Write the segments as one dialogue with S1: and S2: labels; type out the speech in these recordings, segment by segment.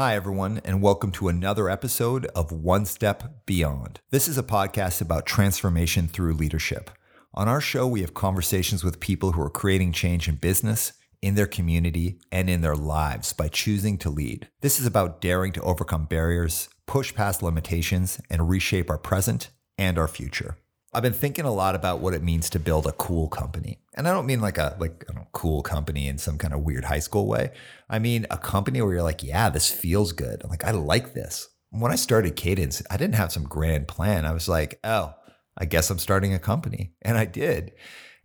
S1: Hi, everyone, and welcome to another episode of One Step Beyond. This is a podcast about transformation through leadership. On our show, we have conversations with people who are creating change in business, in their community, and in their lives by choosing to lead. This is about daring to overcome barriers, push past limitations, and reshape our present and our future. I've been thinking a lot about what it means to build a cool company. And I don't mean like a like a cool company in some kind of weird high school way. I mean a company where you're like, yeah, this feels good. Like, I like this. When I started Cadence, I didn't have some grand plan. I was like, oh, I guess I'm starting a company. And I did.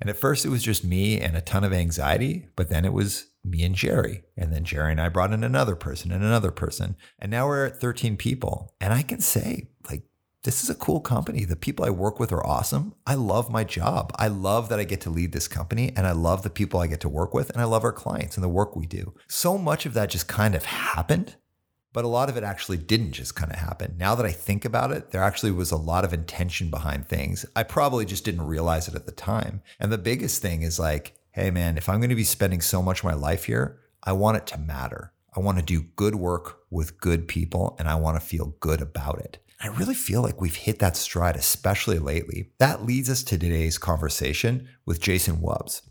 S1: And at first it was just me and a ton of anxiety, but then it was me and Jerry. And then Jerry and I brought in another person and another person. And now we're at 13 people. And I can say, this is a cool company. The people I work with are awesome. I love my job. I love that I get to lead this company and I love the people I get to work with and I love our clients and the work we do. So much of that just kind of happened, but a lot of it actually didn't just kind of happen. Now that I think about it, there actually was a lot of intention behind things. I probably just didn't realize it at the time. And the biggest thing is like, hey man, if I'm going to be spending so much of my life here, I want it to matter. I want to do good work with good people and I want to feel good about it. I really feel like we've hit that stride, especially lately. That leads us to today's conversation with Jason Wubs.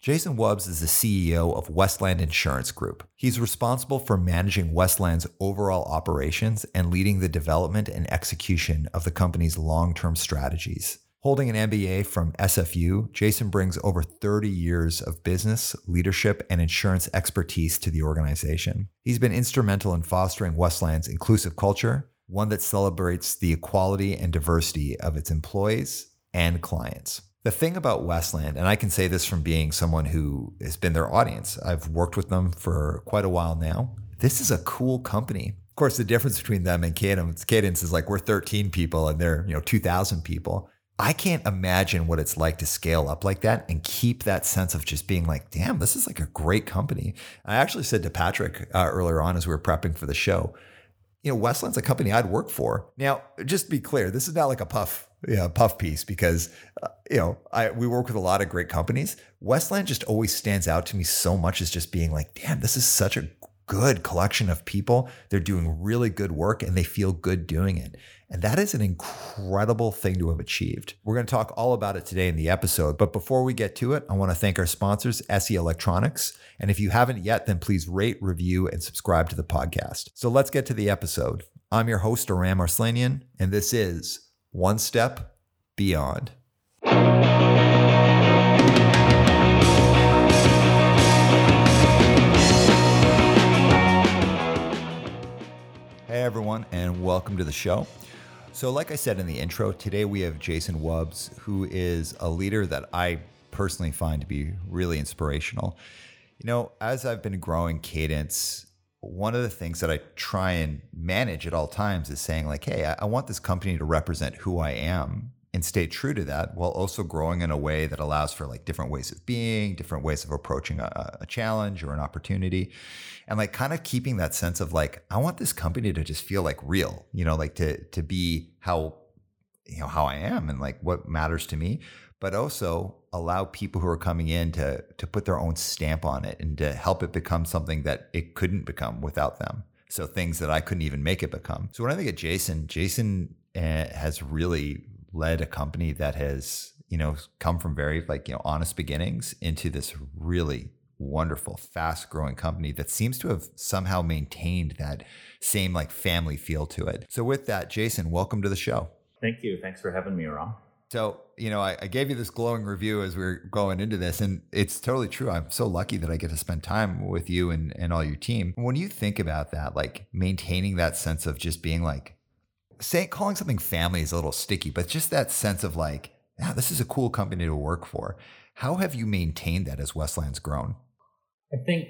S1: Jason Wubs is the CEO of Westland Insurance Group. He's responsible for managing Westland's overall operations and leading the development and execution of the company's long term strategies. Holding an MBA from SFU, Jason brings over 30 years of business, leadership, and insurance expertise to the organization. He's been instrumental in fostering Westland's inclusive culture, one that celebrates the equality and diversity of its employees and clients. The thing about Westland, and I can say this from being someone who has been their audience, I've worked with them for quite a while now. This is a cool company. Of course, the difference between them and Cadence, Cadence is like we're 13 people and they're, you know, 2,000 people. I can't imagine what it's like to scale up like that and keep that sense of just being like, damn, this is like a great company. I actually said to Patrick uh, earlier on as we were prepping for the show, you know, Westland's a company I'd work for. Now, just to be clear, this is not like a puff, yeah, puff piece because, uh, you know, I we work with a lot of great companies. Westland just always stands out to me so much as just being like, damn, this is such a good collection of people. They're doing really good work and they feel good doing it. And that is an incredible thing to have achieved. We're going to talk all about it today in the episode. But before we get to it, I want to thank our sponsors, SE Electronics. And if you haven't yet, then please rate, review, and subscribe to the podcast. So let's get to the episode. I'm your host, Aram Arslanian, and this is One Step Beyond. Hey everyone, and welcome to the show. So, like I said in the intro, today we have Jason Wubs, who is a leader that I personally find to be really inspirational. You know, as I've been growing Cadence, one of the things that I try and manage at all times is saying, like, hey, I, I want this company to represent who I am and stay true to that while also growing in a way that allows for like different ways of being, different ways of approaching a, a challenge or an opportunity. And like kind of keeping that sense of like, I want this company to just feel like real, you know, like to to be how you know how I am and like what matters to me, but also allow people who are coming in to to put their own stamp on it and to help it become something that it couldn't become without them. So things that I couldn't even make it become. So when I think of Jason, Jason uh, has really led a company that has you know come from very like you know honest beginnings into this really wonderful fast growing company that seems to have somehow maintained that same like family feel to it. So with that jason welcome to the show.
S2: Thank you. Thanks for having me Ron.
S1: so you know I, I gave you this glowing review as we are going into this and it's totally true. I'm so lucky that i get to spend time with you and, and all your team. When you think about that like maintaining that sense of just being like saying calling something family is a little sticky, but just that sense of like, yeah, this is a cool company to work for. How have you maintained that as Westland's grown?
S2: I think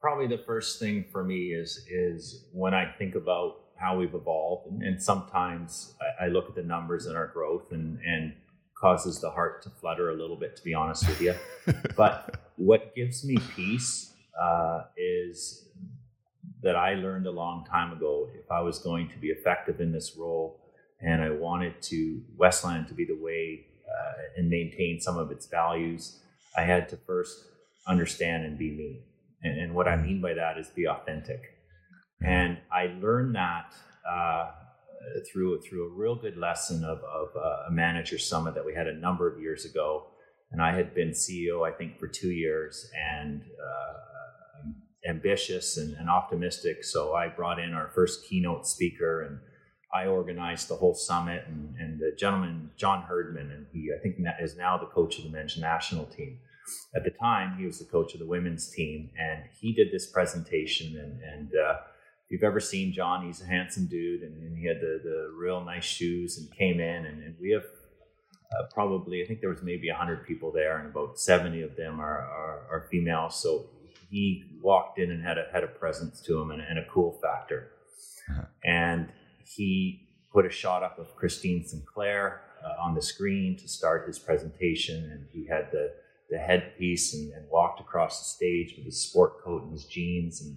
S2: probably the first thing for me is is when I think about how we've evolved, and, and sometimes I, I, look at the numbers and our growth, and and causes the heart to flutter a little bit, to be honest with you. but what gives me peace uh, is that I learned a long time ago if I was going to be effective in this role and I wanted to Westland to be the way uh, and maintain some of its values, I had to first understand and be me. And, and what I mm. mean by that is be authentic. And I learned that uh, through through a real good lesson of, of uh, a manager summit that we had a number of years ago. And I had been CEO, I think, for two years, and uh, ambitious and, and optimistic. So I brought in our first keynote speaker and I organized the whole summit, and, and the gentleman John Herdman, and he I think is now the coach of the men's national team. At the time, he was the coach of the women's team, and he did this presentation. And, and uh, if you've ever seen John, he's a handsome dude, and, and he had the, the real nice shoes, and came in, and, and we have uh, probably I think there was maybe hundred people there, and about seventy of them are, are, are female. So he walked in and had a had a presence to him and, and a cool factor, uh-huh. and he put a shot up of Christine Sinclair uh, on the screen to start his presentation, and he had the the headpiece and, and, walked across the stage with his sport coat and his jeans. And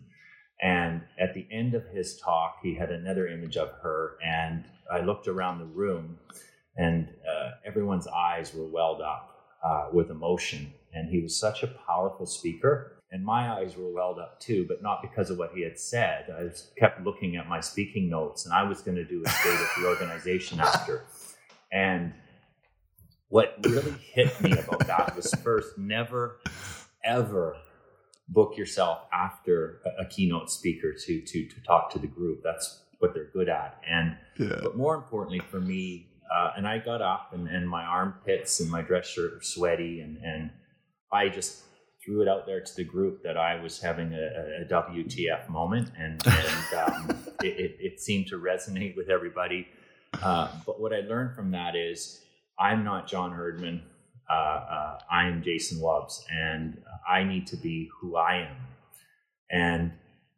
S2: and at the end of his talk he had another image of her. And i looked around the room and uh, everyone's eyes were welled up uh, with emotion. And he was such a powerful speaker and my eyes were welled up too, but not because of what he had said. I kept looking at my speaking notes, and I was going to do a state of the organization after. And what really hit me about that was first, never, ever book yourself after a, a keynote speaker to to to talk to the group. That's what they're good at. And yeah. but more importantly for me, uh, and I got up and, and my armpits and my dress shirt were sweaty and and I just threw it out there to the group that I was having a, a WTF moment, and, and um, it, it, it, seemed to resonate with everybody. Uh, but what I learned from that is I'm not John Herdman. Uh, uh, I am Jason Wubs, and I need to be who I am. And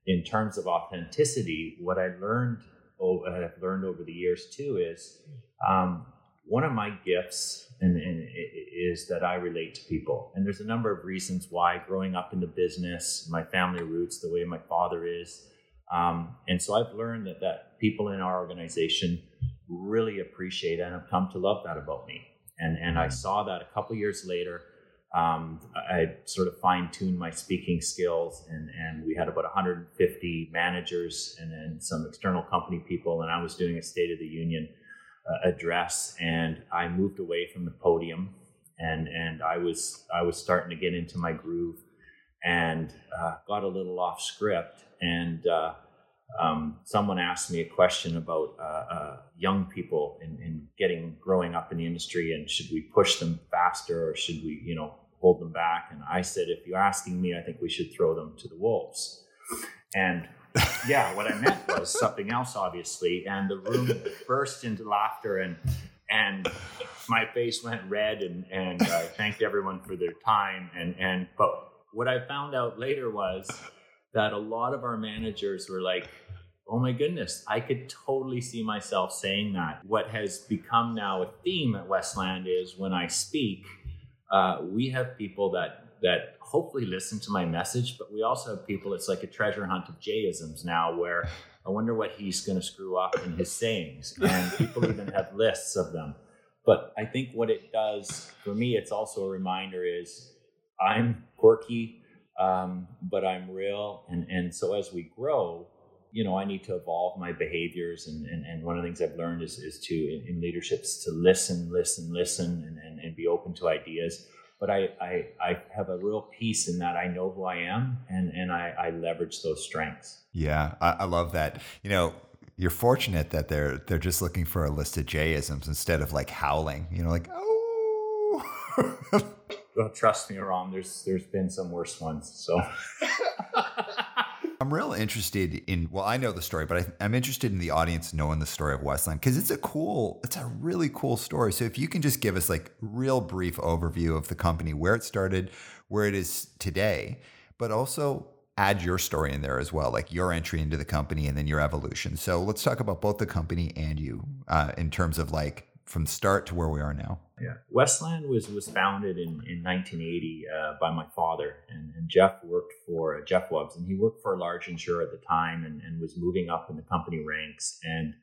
S2: in terms of authenticity, what I learned, oh, I've learned over the years too, is um, one of my gifts and, and is that I relate to people. And there's a number of reasons why growing up in the business, my family roots, the way my father is. Um, and so I've learned that, that people in our organization really appreciate and have come to love that about me. And, and I saw that a couple years later. Um, I sort of fine tuned my speaking skills, and, and we had about 150 managers and then some external company people, and I was doing a State of the Union address, and I moved away from the podium, and and I was I was starting to get into my groove, and uh, got a little off script, and uh, um, someone asked me a question about uh, uh, young people and getting growing up in the industry, and should we push them faster or should we you know hold them back? And I said, if you're asking me, I think we should throw them to the wolves. And yeah, what I meant was something else, obviously. And the room burst into laughter, and and my face went red, and and I thanked everyone for their time. And and but what I found out later was that a lot of our managers were like, "Oh my goodness, I could totally see myself saying that." What has become now a theme at Westland is when I speak, uh, we have people that that hopefully listen to my message, but we also have people, it's like a treasure hunt of Jayisms now where I wonder what he's going to screw up in his sayings. And people even have lists of them. But I think what it does for me, it's also a reminder is I'm quirky, um, but I'm real. And, and so as we grow, you know, I need to evolve my behaviors. And, and, and one of the things I've learned is, is to, in, in leadership, is to listen, listen, listen, and, and, and be open to ideas but I, I, I have a real peace in that I know who I am and, and I, I leverage those strengths.
S1: Yeah, I, I love that. You know, you're fortunate that they're they're just looking for a list of Jayisms instead of like howling. You know, like oh.
S2: well, trust me, Ron. There's there's been some worse ones. So.
S1: I'm real interested in. Well, I know the story, but I, am interested in the audience knowing the story of Westland because it's a cool, it's a really cool story. So if you can just give us like real brief overview of the company, where it started, where it is today, but also add your story in there as well, like your entry into the company and then your evolution. So let's talk about both the company and you uh, in terms of like from start to where we are now.
S2: Yeah, Westland was was founded in, in 1980 uh, by my father, and, and Jeff worked for uh, Jeff Wubs, and he worked for a large insurer at the time, and, and was moving up in the company ranks. And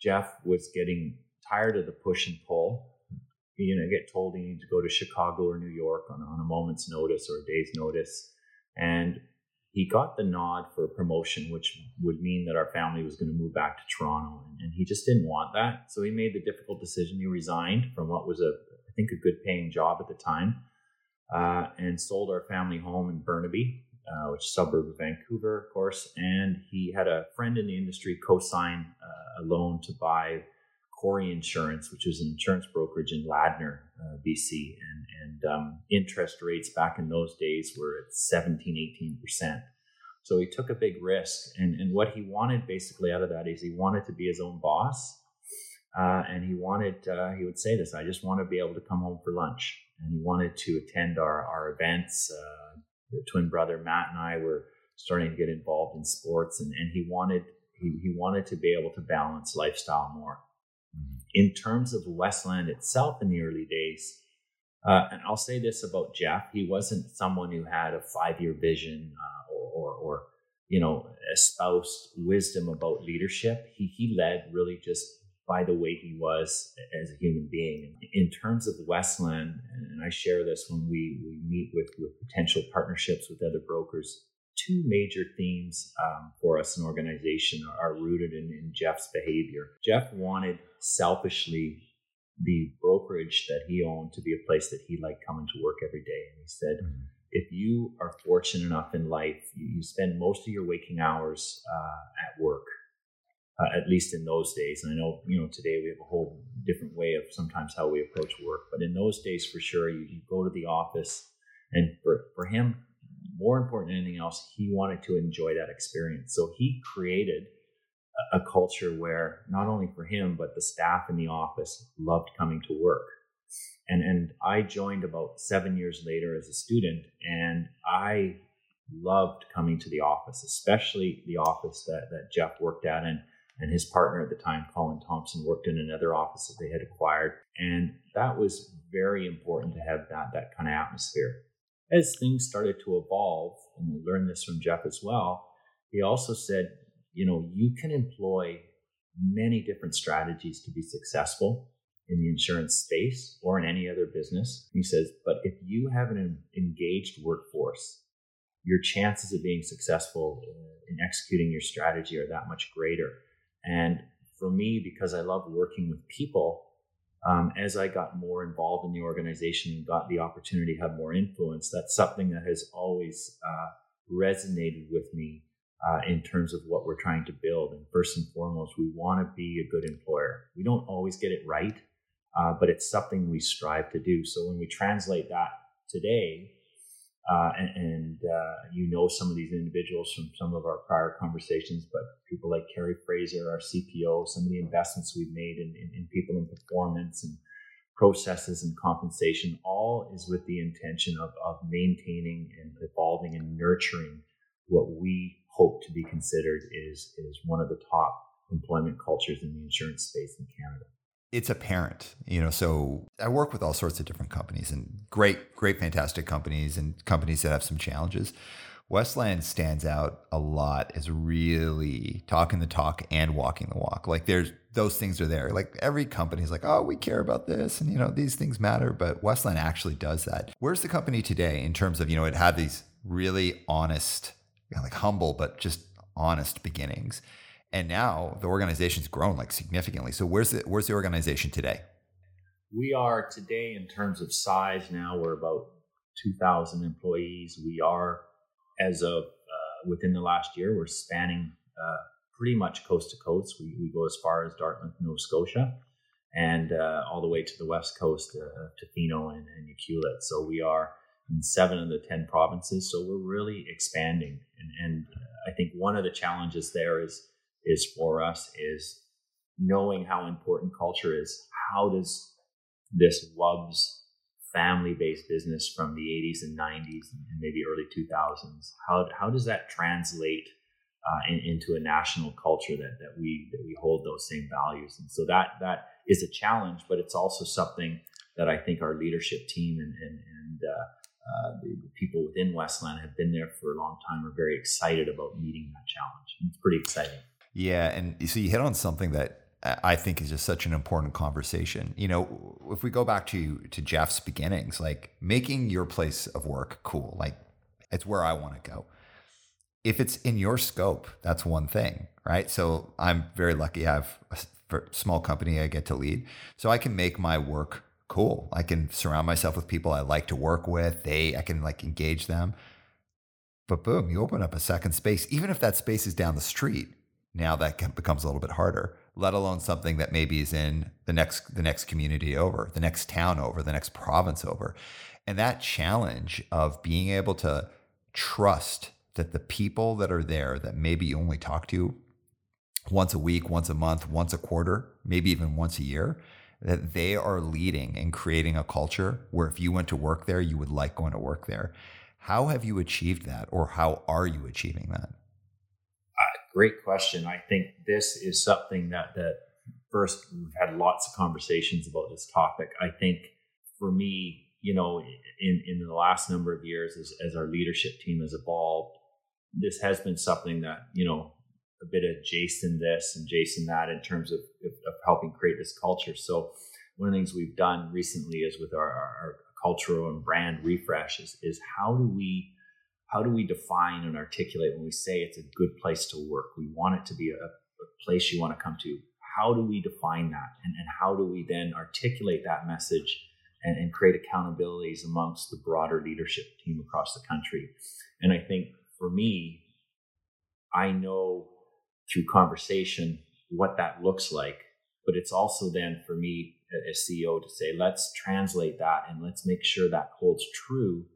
S2: Jeff was getting tired of the push and pull. You know, get told he needed to go to Chicago or New York on, on a moment's notice or a day's notice, and he got the nod for promotion, which would mean that our family was going to move back to Toronto, and he just didn't want that. So he made the difficult decision. He resigned from what was a, I think, a good paying job at the time, uh, and sold our family home in Burnaby, uh, which is a suburb of Vancouver, of course. And he had a friend in the industry co-sign uh, a loan to buy Corey Insurance, which was an insurance brokerage in Ladner, uh, BC, and and um, interest rates back in those days were at 17, 18 percent. So he took a big risk, and and what he wanted basically out of that is he wanted to be his own boss, uh, and he wanted uh, he would say this: I just want to be able to come home for lunch, and he wanted to attend our our events. Uh, the twin brother Matt and I were starting to get involved in sports, and and he wanted he, he wanted to be able to balance lifestyle more in terms of Westland itself in the early days, uh, and I'll say this about Jeff: he wasn't someone who had a five-year vision uh, or, or, or, you know, espoused wisdom about leadership. He he led really just by the way he was as a human being. In terms of Westland, and I share this when we we meet with with potential partnerships with other brokers two major themes um, for us in organization are, are rooted in, in, Jeff's behavior. Jeff wanted selfishly the brokerage that he owned to be a place that he liked coming to work every day. And he said, mm-hmm. if you are fortunate enough in life, you, you spend most of your waking hours uh, at work. Uh, at least in those days, and I know you know today we have a whole different way of sometimes how we approach work. But in those days, for sure, you, you go to the office, and for for him, more important than anything else, he wanted to enjoy that experience. So he created a, a culture where not only for him, but the staff in the office loved coming to work. And, and I joined about seven years later as a student, and I loved coming to the office, especially the office that, that Jeff worked at. And, and his partner at the time, Colin Thompson, worked in another office that they had acquired. And that was very important to have that, that kind of atmosphere as things started to evolve, and we learned this from Jeff as well, he also said, you know, you can employ many different strategies to be successful in the insurance space or in any other business. He says, but if you have an engaged workforce, your chances of being successful in executing your strategy are that much greater. And for me, because I love working with people, um, as I got more involved in the organization and got the opportunity to have more influence, that's something that has always uh, resonated with me uh, in terms of what we're trying to build. And first and foremost, we want to be a good employer. We don't always get it right, uh, but it's something we strive to do. So when we translate that today uh, and, uh, you know some of these individuals from some of our prior conversations, but people like Carrie Fraser, our CPO, some of the investments we've made in, in, in people and performance and processes and compensation, all is with the intention of, of maintaining and evolving and nurturing what we hope to be considered is, is one of the top employment cultures in the insurance space in Canada
S1: it's apparent, you know. So I work with all sorts of different companies and great, great, fantastic companies and companies that have some challenges. Westland stands out a lot as really talking the talk and walking the walk. Like there's those things are there. Like every company is like, oh, we care about this and you know these things matter, but Westland actually does that. Where's the company today in terms of you know it had these really honest, you know, like humble but just honest beginnings and now the organization's grown like significantly. So where's the where's the organization today?
S2: We are today in terms of size. Now we're about two thousand employees. We are as of uh, within the last year, we're spanning uh, pretty much coast to coast. We, we go as far as Dartmouth, Nova Scotia, and uh, all the way to the west coast uh, Tofino and, and Ucluelet. So we are in seven of the 10 provinces. So we're really expanding. And, and I think one of the challenges there is is for us is knowing how important culture is. How does this WUBS family based business from the 80s and 90s and maybe early 2000s, how, how does that translate uh, in, into a national culture that, that we that we hold those same values? And so that that is a challenge, but it's also something that I think our leadership team and, and, and uh, uh, the, the, people within Westland have been there for a long time are very excited about meeting that challenge. It's pretty exciting.
S1: Yeah, and so you hit on something that I think is just such an important conversation. You know, if we go back to to Jeff's beginnings, like making your place of work cool, like it's where I want to go. if it's in your scope, that's one thing, right? So I'm very lucky. I have a small company I get to lead, so I can make my work cool. I can surround myself with people I like to work with. They, I can like engage them. But boom, you open up a second space, even if that space is down the street. Now that becomes a little bit harder. Let alone something that maybe is in the next the next community over, the next town over, the next province over, and that challenge of being able to trust that the people that are there that maybe you only talk to once a week, once a month, once a quarter, maybe even once a year, that they are leading and creating a culture where if you went to work there, you would like going to work there. How have you achieved that, or how are you achieving that?
S2: Great question. I think this is something that that first we've had lots of conversations about this topic. I think for me, you know, in in the last number of years, as as our leadership team has evolved, this has been something that you know a bit of Jason this and Jason that in terms of, of, helping create this culture. So one of the things we've done recently is with our, our cultural and brand refresh is, is how do we how do we define and articulate when we say it's a good place to work? We want it to be a, a place you want to come to. How do we define that? And, and how do we then articulate that message and, and create accountabilities amongst the broader leadership team across the country? And I think for me, I know through conversation what that looks like. But it's also then for me as CEO to say, let's translate that and let's make sure that holds true.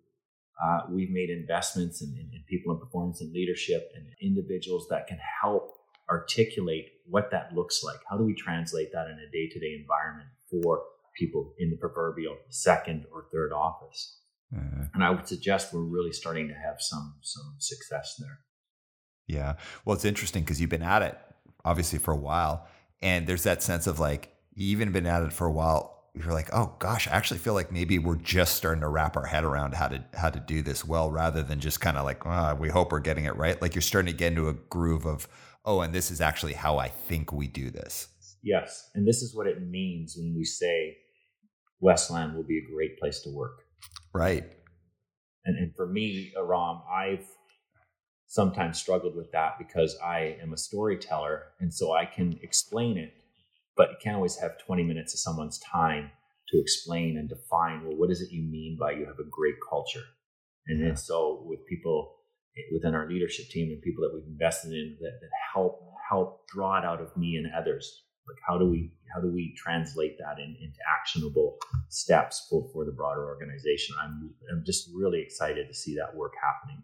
S2: Uh, we've made investments in, in, in people in performance and leadership and individuals that can help articulate what that looks like. How do we translate that in a day to day environment for people in the proverbial second or third office? Mm-hmm. And I would suggest we're really starting to have some some success there.
S1: Yeah. Well, it's interesting because you've been at it obviously for a while. And there's that sense of like, you even been at it for a while. You're like, oh gosh, I actually feel like maybe we're just starting to wrap our head around how to how to do this well, rather than just kind of like, oh, we hope we're getting it right. Like you're starting to get into a groove of, oh, and this is actually how I think we do this.
S2: Yes, and this is what it means when we say Westland will be a great place to work.
S1: Right.
S2: And and for me, Aram, I've sometimes struggled with that because I am a storyteller and so I can explain it, but you can't always have 20 minutes of someone's time to explain and define, well, what does it you mean by you have a great culture? And yeah. then so with people within our leadership team and people that we've invested in that, that help help draw it out of me and others. Like how do we how do we translate that in, into actionable steps for, for the broader organization? I'm I'm just really excited to see that work happening.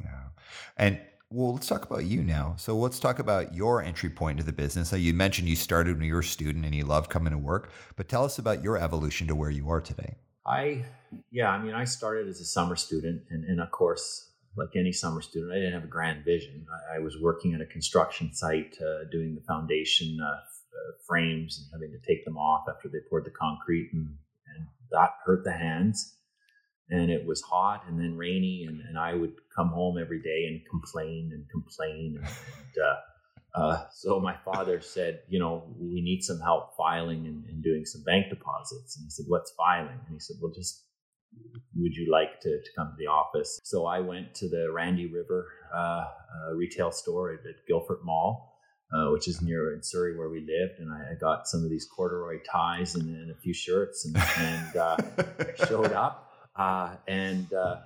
S1: Yeah. And well, let's talk about you now. So let's talk about your entry point into the business. you mentioned you started when you were a student and you loved coming to work, but tell us about your evolution to where you are today.
S2: I, yeah, I mean, I started as a summer student, and, and of course, like any summer student, I didn't have a grand vision. I, I was working at a construction site, uh, doing the foundation uh, uh, frames and having to take them off after they poured the concrete, and, and that hurt the hands and it was hot and then rainy and, and i would come home every day and complain and complain and, and uh, uh, so my father said you know we need some help filing and, and, doing some bank deposits. And i said what's filing? And he said well just would you like to, to come to the office? So i went to the randy river uh, uh retail store at, at guildford mall uh, which is near in Surrey where we lived, and I, I got some of these corduroy ties and, and a few shirts, and, and uh, showed up uh, and uh,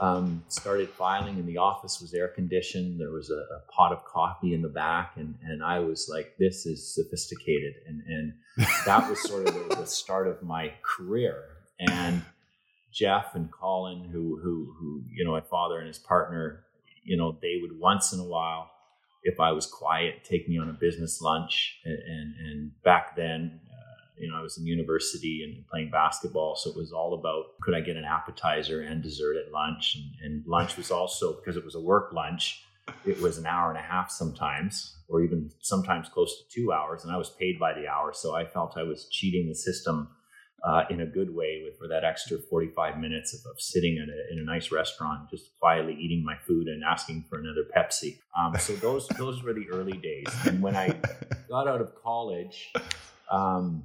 S2: um, started filing. And the office was air conditioned. There was a, a, pot of coffee in the back, and and I was like, "This is sophisticated." And and that was sort of the, the start of my career. And Jeff and Colin, who who who you know, my father and his partner, you know, they would once in a while if I was quiet, take me on a business lunch. And, and, and back then, you know, I was in university and playing basketball, so it was all about could I get an appetizer and dessert at lunch, and, and lunch was also because it was a work lunch. It was an hour and a half sometimes, or even sometimes close to two hours, and I was paid by the hour, so I felt I was cheating the system uh, in a good way with for that extra 45 minutes of, of sitting in a, in a, nice restaurant, just quietly eating my food and asking for another Pepsi. Um, so those those were the early days. And when I got out of college, um,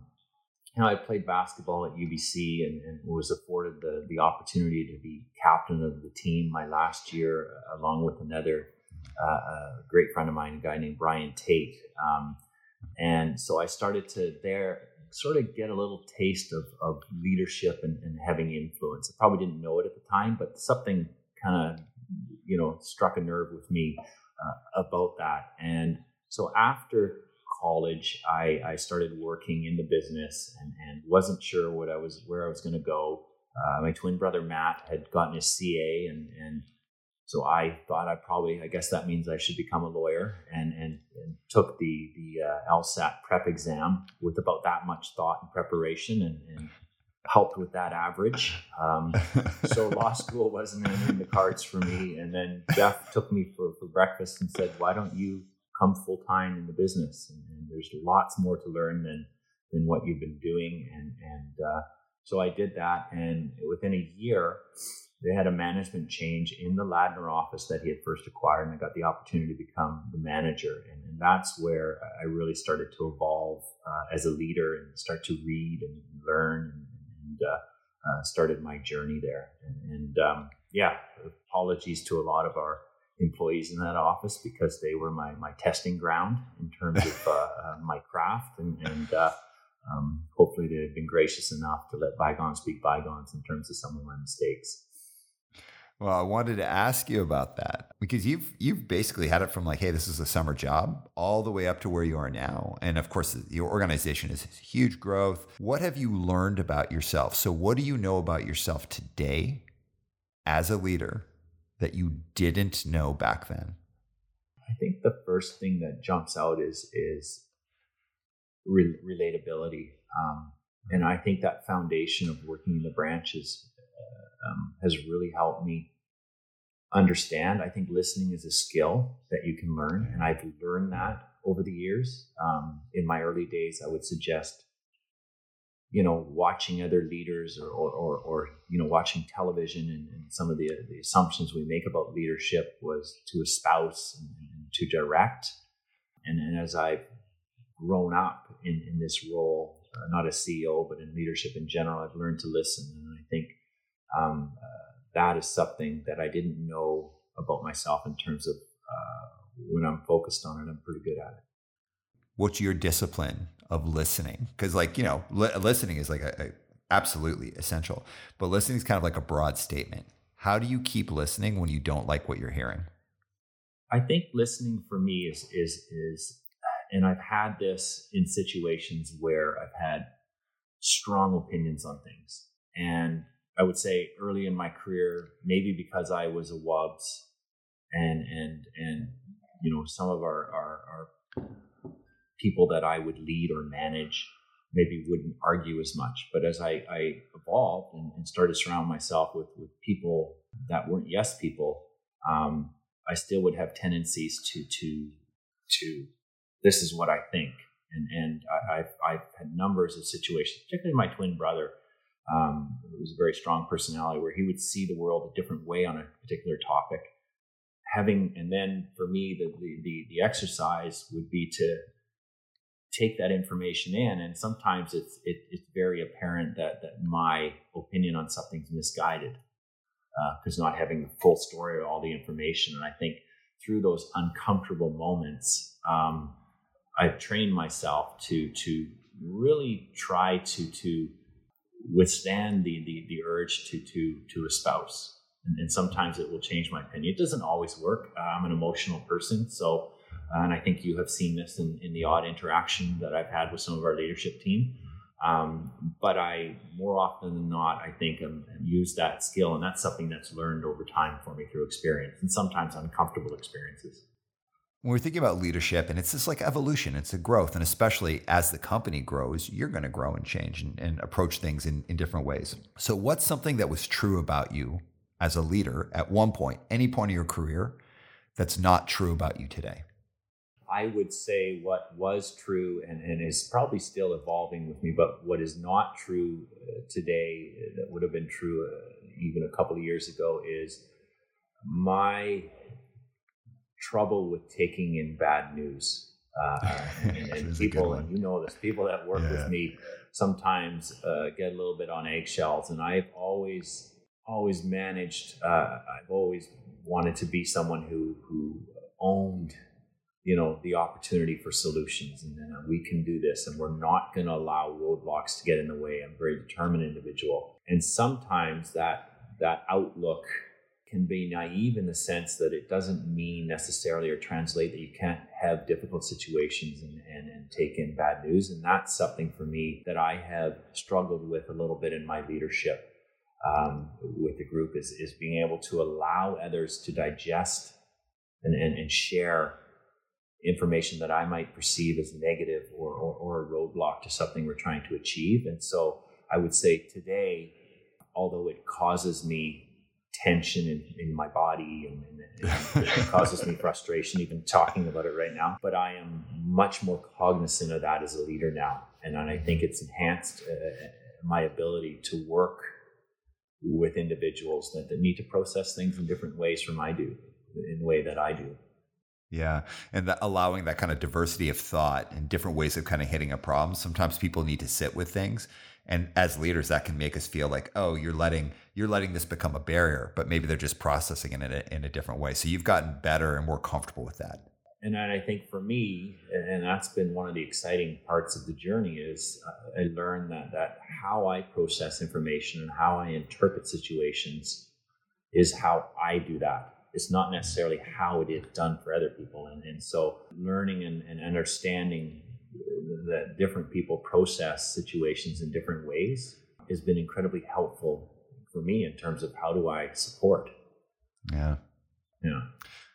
S2: you know, I played basketball at UBC and, and, was afforded the, the opportunity to be captain of the team my last year, uh, along with another uh, great friend of mine, a guy named Brian Tate. Um, and so I started to there sort of get a little taste of, of leadership and, and having influence. I probably didn't know it at the time, but something kind of, you know, struck a nerve with me uh, about that. And so after college, I, I started working in the business and, and wasn't sure what I was where I was going to go. Uh, my twin brother Matt had gotten his CA, and and so I thought I probably I guess that means I should become a lawyer, and and, and took the the uh, LSAT prep exam with about that much thought and preparation, and, and helped with that average. Um, so law school wasn't in the cards for me. And then Jeff took me for, for breakfast and said, "Why don't you come full time in the business. And, and, there's lots more to learn than than what you've been doing. And and uh, so I did that. And within a year, they had a management change in the Ladner office that he had first acquired, and I got the opportunity to become the manager. And, and that's where I really started to evolve uh, as a leader and start to read and learn and, uh, uh, started my journey there. And, and um, yeah, apologies to a lot of our employees in that office because they were my, my testing ground in terms of uh, uh, my craft and, and uh, um, hopefully they've been gracious enough to let bygones be bygones in terms of some of my mistakes.
S1: Well i wanted to ask you about that because you've you've basically had it from like hey this is a summer job all the way up to where you are now. And of course your organization is huge growth. What have you learned about yourself? So what do you know about yourself today as a leader that you didn't know back then?
S2: I think the first thing that jumps out is is re- relatability, um, and I think that foundation of working in the branches uh, um, has really helped me understand. I think listening is a skill that you can learn, and I've learned that over the years. Um, in my early days, I would suggest you know, watching other leaders or, or, or, or you know, watching television and, and, some of the, the assumptions we make about leadership was to espouse and, and to direct. And, and as I've grown up in, in this role, uh, not as CEO, but in leadership in general, I've learned to listen. And I think um, uh, that is something that I didn't know about myself in terms of uh, when I'm focused on it, I'm pretty good at it.
S1: What's your discipline of listening. Because like you know li- listening is like a, a, absolutely essential but listening is kind of like a broad statement. How do you keep listening when you don't like what you're hearing?
S2: I think listening for me is is is uh, and i've had this in situations where i've had strong opinions on things. And i would say early in my career maybe because i was a wubs and and and you know some of our our, our people that I would lead or manage maybe wouldn't argue as much. But as I, I evolved and, and, started to surround myself with, with people that weren't yes people, um, I still would have tendencies to to to this is what I think. And and I, have I've had numbers of situations, particularly my twin brother, um, who was a very strong personality, where he would see the world a different way on a particular topic. Having and then for me the the, the, the exercise would be to take that information in and sometimes it's it, it's very apparent that that my opinion on something's misguided because uh, not having the full story or all the information. And i think through those uncomfortable moments um, i've trained myself to to really try to to withstand the the, the urge to to to espouse. And, and sometimes it will change my opinion. It doesn't always work. Uh, i'm an emotional person so and I think you have seen this in, in the odd interaction that I've had with some of our leadership team. Um, but I, more often than not, I think um, use that skill, and that's something that's learned over time for me through experience and sometimes uncomfortable experiences.
S1: When we're thinking about leadership, and it's just like evolution, it's a growth, and especially as the company grows, you're going to grow and change and, and approach things in, in different ways. So, what's something that was true about you as a leader at one point, any point of your career, that's not true about you today?
S2: I would say what was true and, and is probably still evolving with me, but what is not true uh, today uh, that would have been true uh, even a couple of years ago is my trouble with taking in bad news. Uh, and, and people, and you know this, people that work yeah. with me sometimes uh, get a little bit on eggshells, and I've always, always managed. Uh, I've always wanted to be someone who who owned you know the opportunity for solutions and uh, we can do this and we're not going to allow roadblocks to get in the way. I'm a very determined individual. And sometimes that that outlook can be naive in the sense that it doesn't mean necessarily or translate that you can't have difficult situations and, and, and take in bad news. And that's something for me that i have struggled with a little bit in my leadership um, with the group is, is being able to allow others to digest and, and, and share information that I might perceive as negative or, or, or, a roadblock to something we're trying to achieve. And so I would say today, although it causes me tension in, in my body and, and, and it causes me frustration even talking about it right now, but I am much more cognizant of that as a leader now. And I think it's enhanced uh, my ability to work with individuals that, that need to process things in different ways from I do, in the way that I do.
S1: Yeah. And allowing that kind of diversity of thought and different ways of kind of hitting a problem. Sometimes people need to sit with things. And as leaders, that can make us feel like, oh, you're letting you're letting this become a barrier, but maybe they're just processing it in a, in a different way. So you've gotten better and more comfortable with that.
S2: And I think for me, and that's been one of the exciting parts of the journey, is uh, I learned that that how I process information and how I interpret situations is how I do that it's not necessarily how it is done for other people. And, and so learning and, and understanding that different people process situations in different ways has been incredibly helpful for me in terms of how do I support.
S1: Yeah.
S2: Yeah.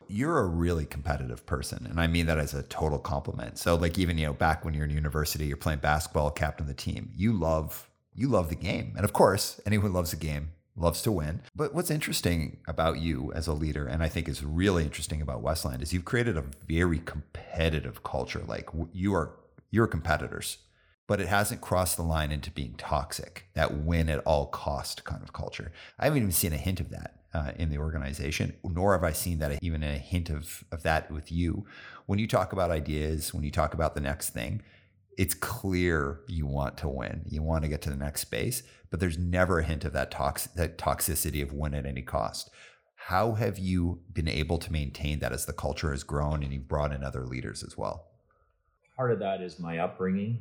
S1: You're a really competitive person. And I mean that as a total compliment. So like even, you know, back when you're in university, you're playing basketball, captain of the team, you love you love the game. And of course, anyone loves a game loves to win. But what's interesting about you as a leader, and I think is really interesting about Westland, is you've created a very competitive culture. Like you are, you're competitors, but it hasn't crossed the line into being toxic. That win at all cost kind of culture. I haven't even seen a hint of that uh, in the organization, nor have I seen that even a hint of of that with you. When you talk about ideas, when you talk about the next thing, it's clear you want to win. You want to get to the next space, but there's never a hint of that tox that toxicity of win at any cost. How have you been able to maintain that as the culture has grown and you've brought in other leaders as well?
S2: Part of that is my upbringing.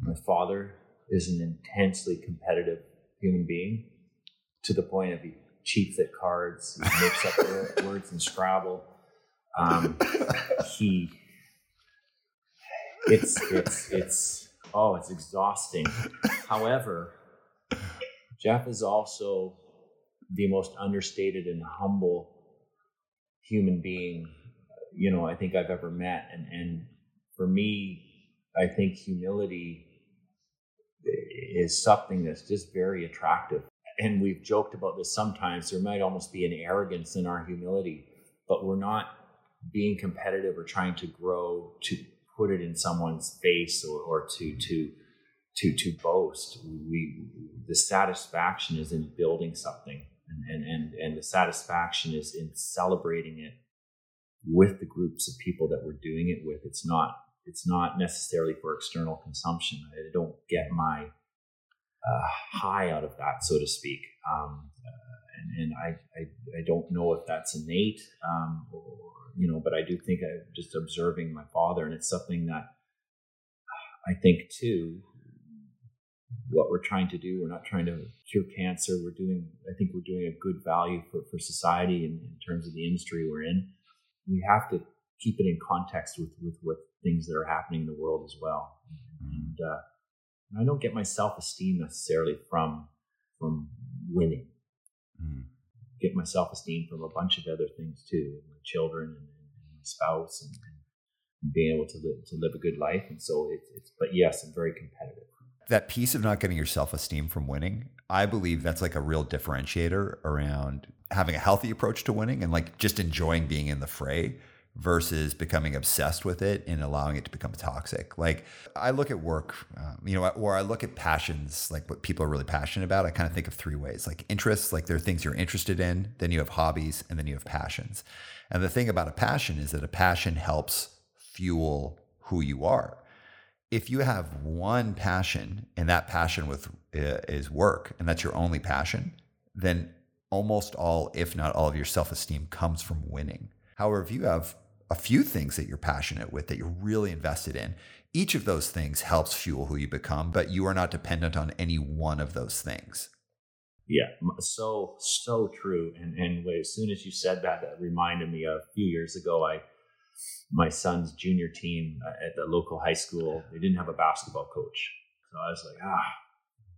S2: My father is an intensely competitive human being to the point of he cheats at cards, he makes up words in Scrabble. Um, he it's it's it's oh, it's exhausting. However, Jeff is also the most understated and humble human being you know I think I've ever met, and and for me, I think humility is something that's just very attractive. And we've joked about this sometimes. There might almost be an arrogance in our humility, but we're not being competitive or trying to grow to put it in someone's face or, or to to to to boast. We the satisfaction is in building something, and and and, and the satisfaction is in celebrating it with the groups of people that we're doing it with. It's not it's not necessarily for external consumption. I don't get my uh, high out of that, so to speak. Um, uh, and, and I, I, I don't know if that's innate um, or, you know, but I do think I just observing my father, and it's something that I think too. What we're trying to do, we're not trying to cure cancer. We're doing, I think, we're doing a good value for, for society in, in terms of the industry we're in. We have to keep it in context with with what things that are happening in the world as well. And uh, I don't get my self esteem necessarily from from winning. Mm get my self esteem from a bunch of other things too, my children and, and my spouse, and, and, being able to live to live a good life. And so it's, it's but yes, I'm very competitive.
S1: That piece of not getting your self esteem from winning, I believe that's like a real differentiator around having a healthy approach to winning and like just enjoying being in the fray versus becoming obsessed with it and allowing it to become toxic. Like I look at work, um, you know, or I look at passions, like what people are really passionate about. I kind of think of three ways like interests, like there are things you're interested in, then you have hobbies, and then you have passions. And the thing about a passion is that a passion helps fuel who you are. If you have one passion and that passion with uh, is work and that's your only passion, then almost all, if not all of your self-esteem comes from winning. However, if you have a few things that you're passionate with that you're really invested in, each of those things helps fuel who you become, but you are not dependent on any one of those things.
S2: Yeah, so so true. And and as soon as you said that, that reminded me of a few years ago. I my son's junior team uh, at the local high school. They didn't have a basketball coach, so I was like, ah,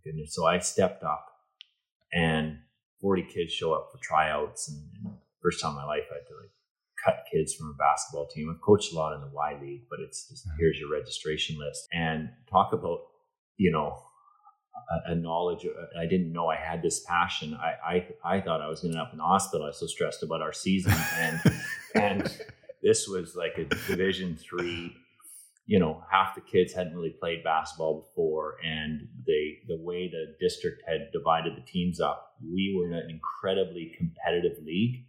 S2: goodness. So I stepped up, and forty kids show up for tryouts, and, and first time in my life I had to like cut kids from a basketball team. I've coached a lot in the Y League, but it's just mm-hmm. here's your registration list and talk about you know a, a, knowledge. I didn't know I had this passion. I I, I thought I was going to end up in the hospital. I was so stressed about our season, and and this was like a Division three. You know, half the kids hadn't really played basketball before, and they the way the district had divided the teams up, we were in an incredibly competitive league.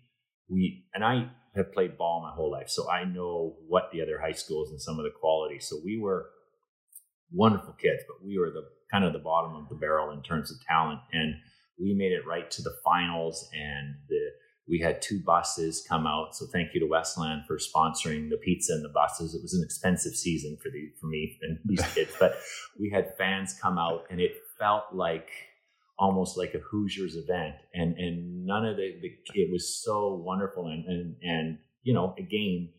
S2: We and I have played ball my whole life, so I know what the other high schools and some of the quality. So we were wonderful kids, but we were the kind of the bottom of the barrel in terms of talent. And we made it right to the finals and the we had two buses come out. So thank you to Westland for sponsoring the pizza and the buses. It was an expensive season for the for me and these kids, but we had fans come out and it felt like almost like a Hoosiers event. And and none of the, the it was so wonderful and and and you know, again,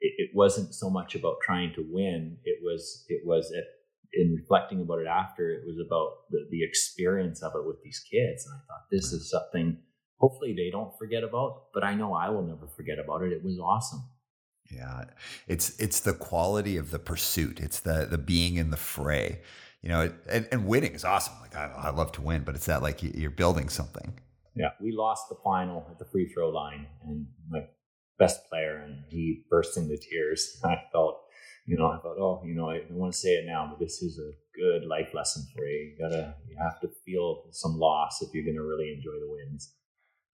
S2: it, it wasn't so much about trying to win. It was it was at in reflecting about it after, it was about the, the experience of it with these kids. And I thought, this is something hopefully they don't forget about, but I know I will never forget about it. It was awesome.
S1: Yeah. It's it's the quality of the pursuit. It's the the being in the fray. You know, and, and winning is awesome. Like I, I love to win, but it's that like you're building something.
S2: Yeah, we lost the final at the free throw line, and my best player, and he burst into tears. I felt you know, I thought, oh, you know, I don't want to say it now, but this is a good life lesson for you. You gotta, you have to feel some loss if you're going to really enjoy the wins.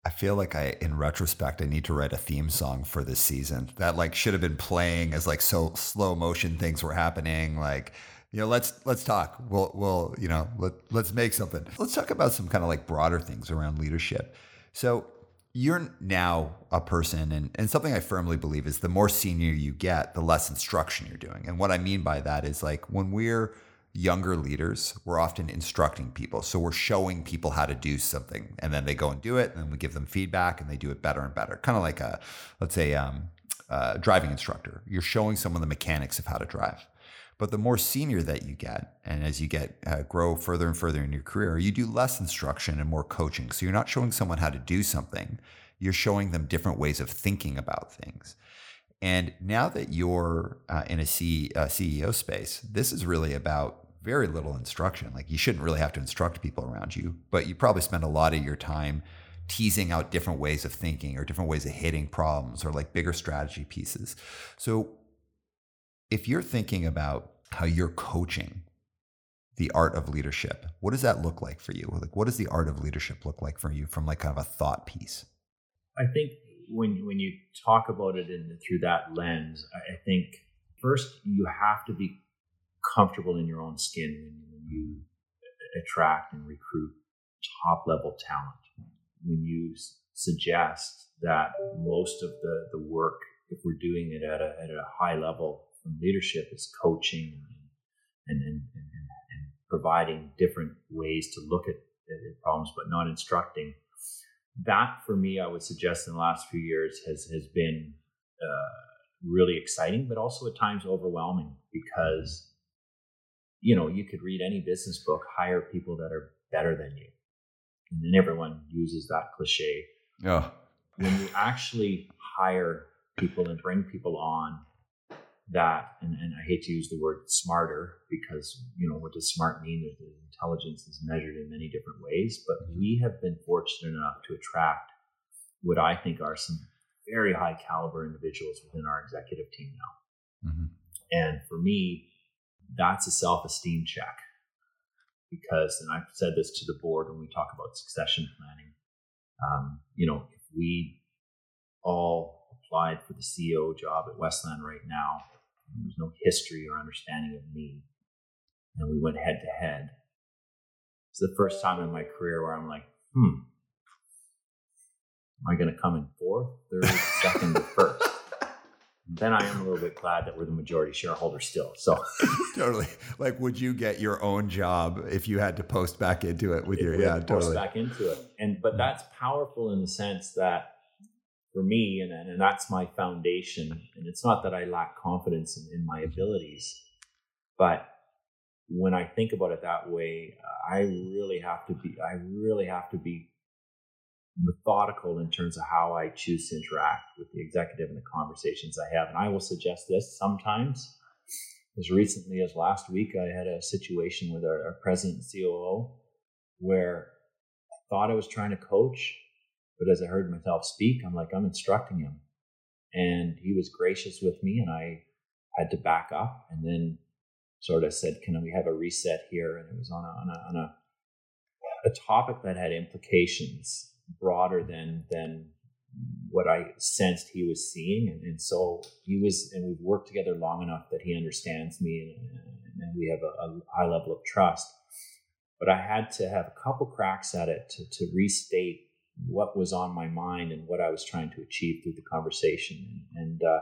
S1: I feel like I, in retrospect, I need to write a theme song for this season that like should have been playing as like so slow motion things were happening. Like, you know, let's let's talk. We'll we'll you know let let's make something. Let's talk about some kind of like broader things around leadership. So you're now a person, and, and something I firmly believe is the more senior you get, the less instruction you're doing. And what I mean by that is like when we're younger leaders, we're often instructing people. So we're showing people how to do something, and then they go and do it, and then we give them feedback, and they do it better and better. Kind of like a, let's say, um, driving instructor. You're showing someone the mechanics of how to drive. But the more senior that you get, and as you get uh, grow further and further in your career, you do less instruction and more coaching. So you're not showing someone how to do something; you're showing them different ways of thinking about things. And now that you're uh, in a C, uh, CEO space, this is really about very little instruction. Like you shouldn't really have to instruct people around you, but you probably spend a lot of your time teasing out different ways of thinking or different ways of hitting problems or like bigger strategy pieces. So if you're thinking about how you're coaching the art of leadership, what does that look like for you? Like, what does the art of leadership look like for you from like kind of a thought piece?
S2: I think when when you talk about it in through that lens, I think first you have to be comfortable in your own skin when you attract and recruit top level talent. When you suggest that most of the, the work, if we're doing it at a, at a high level, from leadership is coaching and, and, and, and, providing different ways to look at, at problems, but not instructing. That, for me, I would suggest in the last few years has has been uh, really exciting, but also at times overwhelming because you know you could read any business book, hire people that are better than you, and then everyone uses that cliche.
S1: Yeah.
S2: When you actually hire people and bring people on that, and, and I hate to use the word smarter because, you know, what does smart mean? That intelligence is measured in many different ways, but mm-hmm. we have been fortunate enough to attract what I think are some very high caliber individuals within our executive team now. Mm-hmm. And for me, that's a self esteem check because, and I've said this to the board when we talk about succession planning, um, you know, if we all applied for the CEO job at Westland right now, There was no history or understanding of me. And we went head to head. It's the first time in my career where I'm like, hmm, am I going to come in fourth, third, second, or first? then I am a little bit glad that we're the majority shareholder still. So
S1: totally. Like, would you get your own job if you had to post back into it with
S2: if
S1: your yeah, totally
S2: back into it? And but that's powerful in the sense that for me, and and that's my foundation. And it's not that I lack confidence in, in my mm-hmm. abilities, but when I think about it that way, I really have to be. I really have to be methodical in terms of how I choose to interact with the executive and the conversations I have. And I will suggest this sometimes. As recently as last week, I had a situation with our, our president and COO where I thought I was trying to coach, but as I heard myself speak, I'm like, I'm instructing him. And he was gracious with me, and I had to back up and then sort of said, Can we have a reset here? And it was on a, on a, on a, a topic that had implications broader than than what I sensed he was seeing, and, and so he was, and we've worked together long enough that he understands me, and, and we have a, a, high level of trust. But I had to have a couple cracks at it to, to restate what was on my mind and what I was trying to achieve through the conversation, and uh,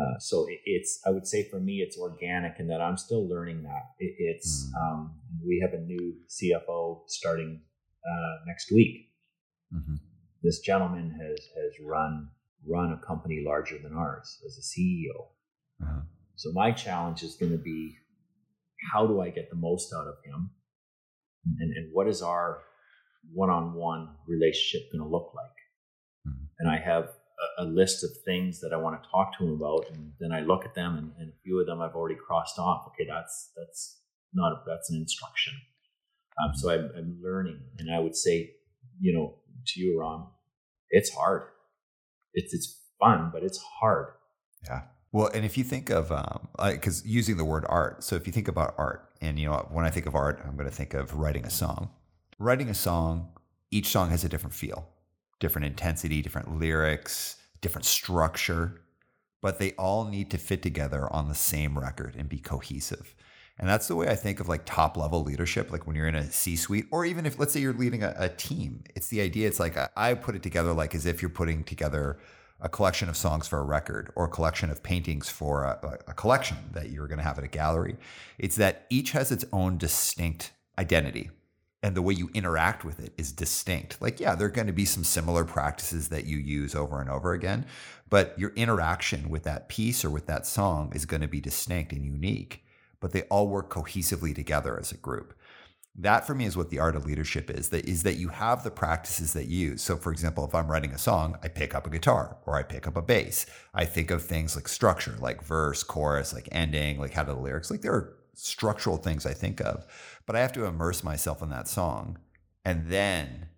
S2: uh, so it, it's I would say for me it's organic and that I'm still learning that. It, it's mm. um, we have a new CFO starting uh, next week Mm-hmm. This gentleman has has run run a company larger than ours as a CEO. Uh-huh. So my challenge is going to be how do I get the most out of him, and, and what is our one-on-one relationship going to look like? Mm-hmm. And I have a, a, list of things that I want to talk to him about, and then I look at them, and, and a few of them I've already crossed off. Okay, that's that's not a, that's an instruction. Um, so I'm, I'm learning, and I would say, you know, to you, Ron, it's hard. It's it's fun, but it's hard.
S1: Yeah. Well, and if you think of, um, because um, using the word art, so if you think about art, and you know, when I think of art, I'm going to think of writing a song. Writing a song, each song has a different feel, different intensity, different lyrics, different structure, but they all need to fit together on the same record and be cohesive. And that's the way I think of like top level leadership, like when you're in a C suite, or even if, let's say, you're leading a, a team. It's the idea, it's like I, put it together like as if you're putting together a collection of songs for a record or a collection of paintings for a, a collection that you're going to have at a gallery. It's that each has its own distinct identity. And the way you interact with it is distinct. Like, yeah, there are going to be some similar practices that you use over and over again, but your interaction with that piece or with that song is going to be distinct and unique but they all work cohesively together as a group. That for me is what the art of leadership is. That is that you have the practices that you use. So for example, if I'm writing a song, I pick up a guitar or I pick up a bass. I think of things like structure, like verse, chorus, like ending, like how do the lyrics, like there are structural things I think of. But I have to immerse myself in that song and then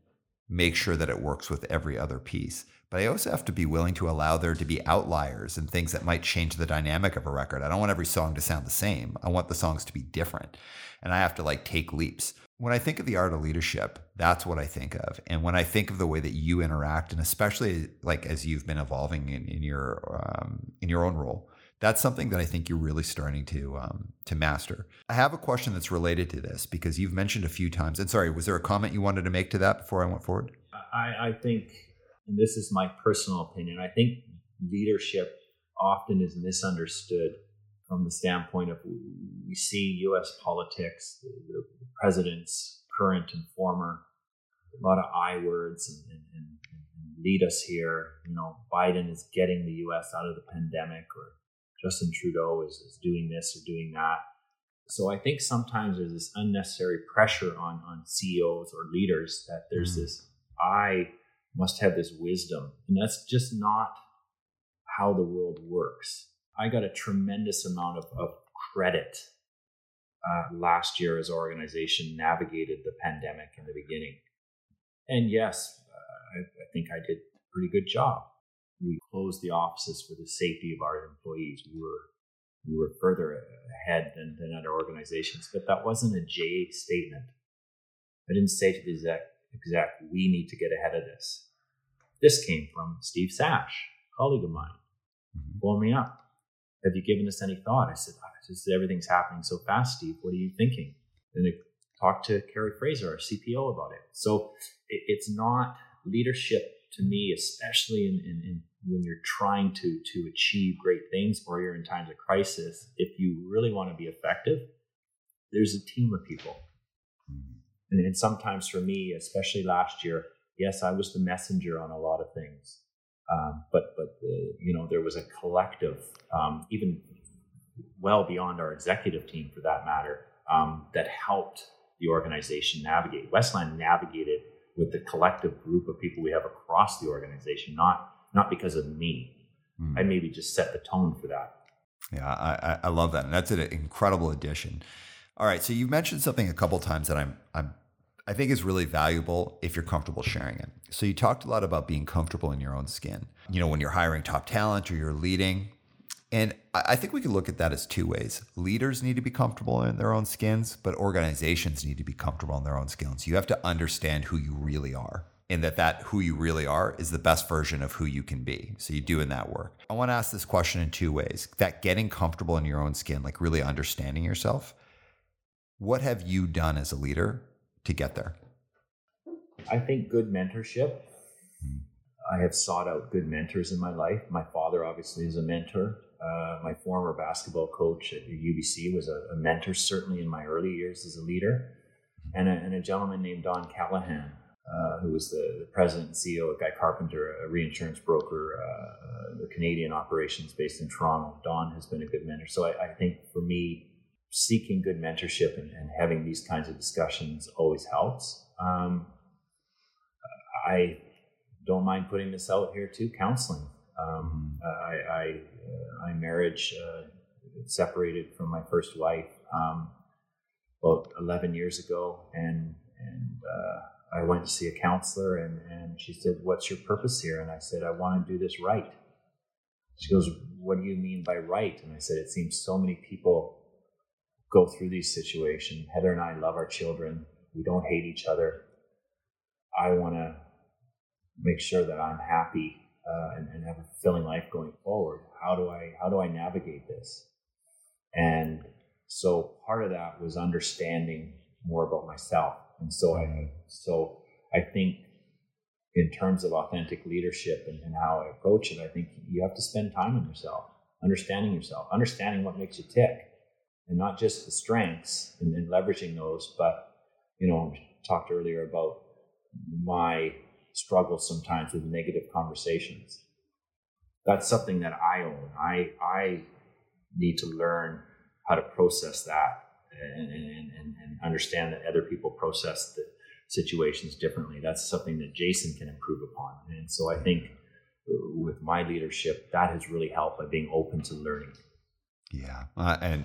S1: make sure that it works with every other piece. But I also have to be willing to allow there to be outliers and things that might change the dynamic of a record. I don't want every song to sound the same. I want the songs to be different. And I have to like take leaps. When I think of the art of leadership, that's what I think of. And when I think of the way that you interact, and especially like as you've been evolving in, in your um, in your own role, that's something that I think you're really starting to um, to master. I have a question that's related to this because you've mentioned a few times. And sorry, was there a comment you wanted to make to that before I went forward?
S2: I, I think and this is my personal opinion, I think leadership often is misunderstood from the standpoint of we see U.S. politics, the, the presidents, current and former, a lot of I words and, and, and, and, lead us here. You know, Biden is getting the U.S. out of the pandemic, or Justin Trudeau is, is doing this or doing that. So I think sometimes there's this unnecessary pressure on on CEOs or leaders that there's mm. this I must have this wisdom. And that's just not how the world works. I got a tremendous amount of, of credit uh, last year as our organization navigated the pandemic in the beginning. And yes, uh, I, I think I did a pretty good job. We closed the offices for the safety of our employees. We were we were further ahead than, than other organizations, but that wasn't a J statement. I didn't say to the exec, exact, we need to get ahead of this. This came from Steve Sash, colleague of mine, mm-hmm. me up. have you given this any thought? I said, just everything's happening so fast, Steve. What are you thinking? And I talked to Carrie Fraser, our CPO, about it. So it, it's not leadership to me, especially in, in, in, when you're trying to to achieve great things or you're in times of crisis. If you really want to be effective, there's a team of people. Mm-hmm. And, and sometimes for me, especially last year, yes, I was the messenger on a lot of things. Um, but but uh, you know there was a collective, um, even well beyond our executive team for that matter, um, that helped the organization navigate. Westland navigated with the collective group of people we have across the organization, not not because of me. Mm. I maybe just set the tone for that.
S1: Yeah, I, I love that, and that's an incredible addition. All right, so you mentioned something a couple times that I'm I'm I think is really valuable if you're comfortable sharing it. So you talked a lot about being comfortable in your own skin. You know, when you're hiring top talent or you're leading. And I think we can look at that as two ways. Leaders need to be comfortable in their own skins, but organizations need to be comfortable in their own skins. You have to understand who you really are and that that who you really are is the best version of who you can be. So you do in that work. I want to ask this question in two ways. That getting comfortable in your own skin, like really understanding yourself. What have you done as a leader to get there?
S2: I think good mentorship. Hmm. I have sought out good mentors in my life. My father, obviously, is a mentor. Uh, my former basketball coach at UBC was a, a, mentor, certainly in my early years as a leader. And a, and a gentleman named Don Callahan, uh, who was the, the, president and CEO of Guy Carpenter, a reinsurance broker, uh, uh, the Canadian operations based in Toronto. Don has been a good mentor. So I, I think for me, seeking good mentorship and, and, having these kinds of discussions always helps. Um, I don't mind putting this out here too. Counseling. Um, I, I, uh, I marriage uh, separated from my first wife um, about 11 years ago, and and uh, I went to see a counselor, and and she said, "What's your purpose here?" And I said, "I want to do this right." She goes, "What do you mean by right?" And I said, "It seems so many people." go through these situations. Heather and I love our children. We don't hate each other. I want to make sure that I'm happy uh, and, and, have a fulfilling life going forward. How do I how do I navigate this? And so part of that was understanding more about myself. And so I so I think in terms of authentic leadership and, and how I approach it, I think you have to spend time on yourself, understanding yourself, understanding what makes you tick and not just the strengths and, and leveraging those, but you know, talked earlier about my struggle sometimes with negative conversations. That's something that I own. I I need to learn how to process that and, and, and, and understand that other people process the situations differently. That's something that Jason can improve upon. And so I think with my leadership, that has really helped by being open to learning.
S1: Yeah, uh, and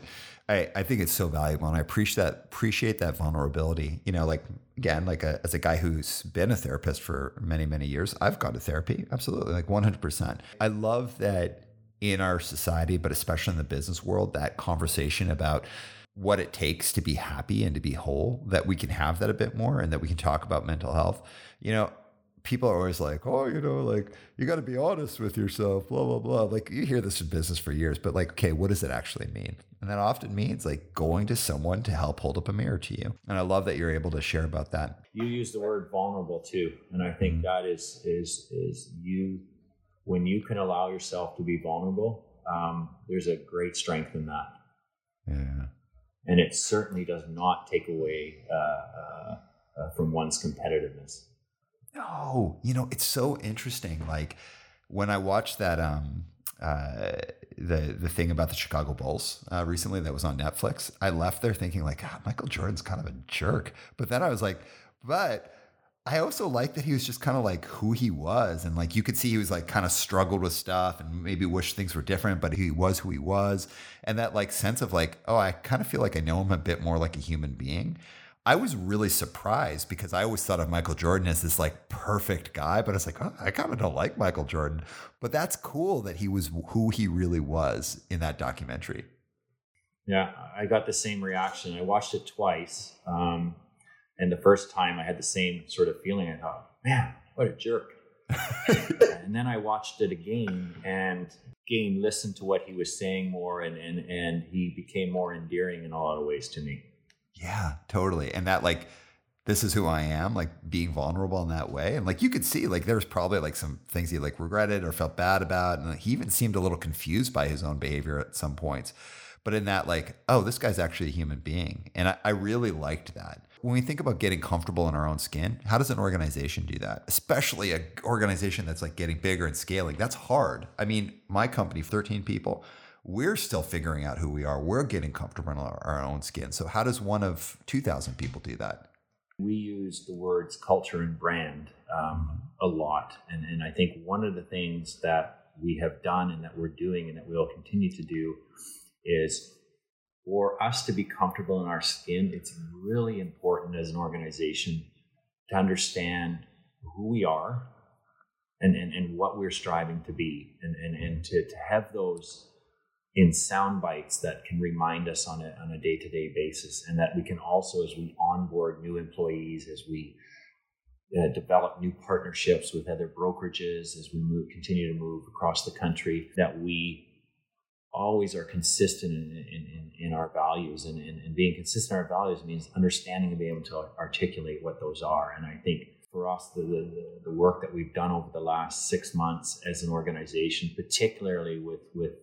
S1: I, I think it's so valuable, and I appreciate that appreciate that vulnerability. You know, like again, like a, as a guy who's been a therapist for many many years, I've gone to therapy. Absolutely, like one hundred percent. I love that in our society, but especially in the business world, that conversation about what it takes to be happy and to be whole, that we can have that a bit more, and that we can talk about mental health. You know, people are always like, oh, you know, like you got to be honest with yourself, blah, blah, blah. Like you hear this in business for years, but like, okay, what does it actually mean? And that often means like going to someone to help hold up a mirror to you. And I love that you're able to share about that.
S2: You use the word vulnerable too. And I think mm-hmm. that is, is, is you, when you can allow yourself to be vulnerable, um, there's a great strength in that.
S1: Yeah.
S2: And it certainly does not take away uh, uh, uh, from one's competitiveness.
S1: No, you know, it's so interesting. Like when I watched that um uh the the thing about the Chicago Bulls uh, recently that was on Netflix, I left there thinking like, God, Michael Jordan's kind of a jerk. But then I was like, but I also like that he was just kind of like who he was. And like you could see he was like kind of struggled with stuff and maybe wish things were different, but he was who he was. And that like sense of like, oh, I kind of feel like I know him a bit more like a human being. I was really surprised because I always thought of Michael Jordan as this like perfect guy, but I was like, oh, I kind of don't like Michael Jordan. But that's cool that he was who he really was in that documentary.
S2: Yeah, I got the same reaction. I watched it twice. Um, and the first time I had the same sort of feeling. I thought, man, what a jerk. and then I watched it again and again listened to what he was saying more and, and, and he became more endearing in a lot of ways to me.
S1: Yeah, totally. And that like this is who I am, like being vulnerable in that way. And like you could see, like there's probably like some things he like regretted or felt bad about. And he even seemed a little confused by his own behavior at some points. But in that, like, oh, this guy's actually a human being. And I, I really liked that. When we think about getting comfortable in our own skin, how does an organization do that? Especially an organization that's like getting bigger and scaling. That's hard. I mean, my company, 13 people, we're still figuring out who we are. We're getting comfortable in our, our own skin. So, how does one of 2,000 people do that?
S2: We use the words culture and brand um, a lot. And, and I think one of the things that we have done and that we're doing and that we'll continue to do is for us to be comfortable in our skin, it's really important as an organization to understand who we are and, and, and what we're striving to be and, and, and to, to have those in sound bites that can remind us on a, on a day-to-day basis. And that we can also as we onboard new employees as we uh, develop new partnerships with other brokerages as we move continue to move across the country that we always are consistent in, in, in, our values. And, and, and, being consistent in our values means understanding and being able to articulate what those are. And i think for us the, the, the work that we've done over the last six months as an organization particularly with with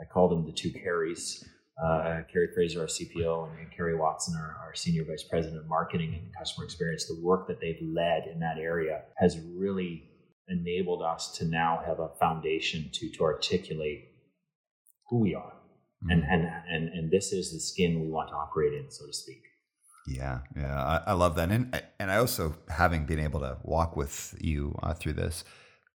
S2: I call them the two Carries. Uh, Carrie Fraser, our CPO, and, and Carrie Watson, our, our, Senior Vice President of Marketing and Customer Experience, the work that they've led in that area has really enabled us to now have a foundation to, to articulate who we are. Mm-hmm. And, and, and, and this is the skin we want to operate in, so to speak.
S1: Yeah, yeah, I, I love that, and and I also having been able to walk with you uh, through this,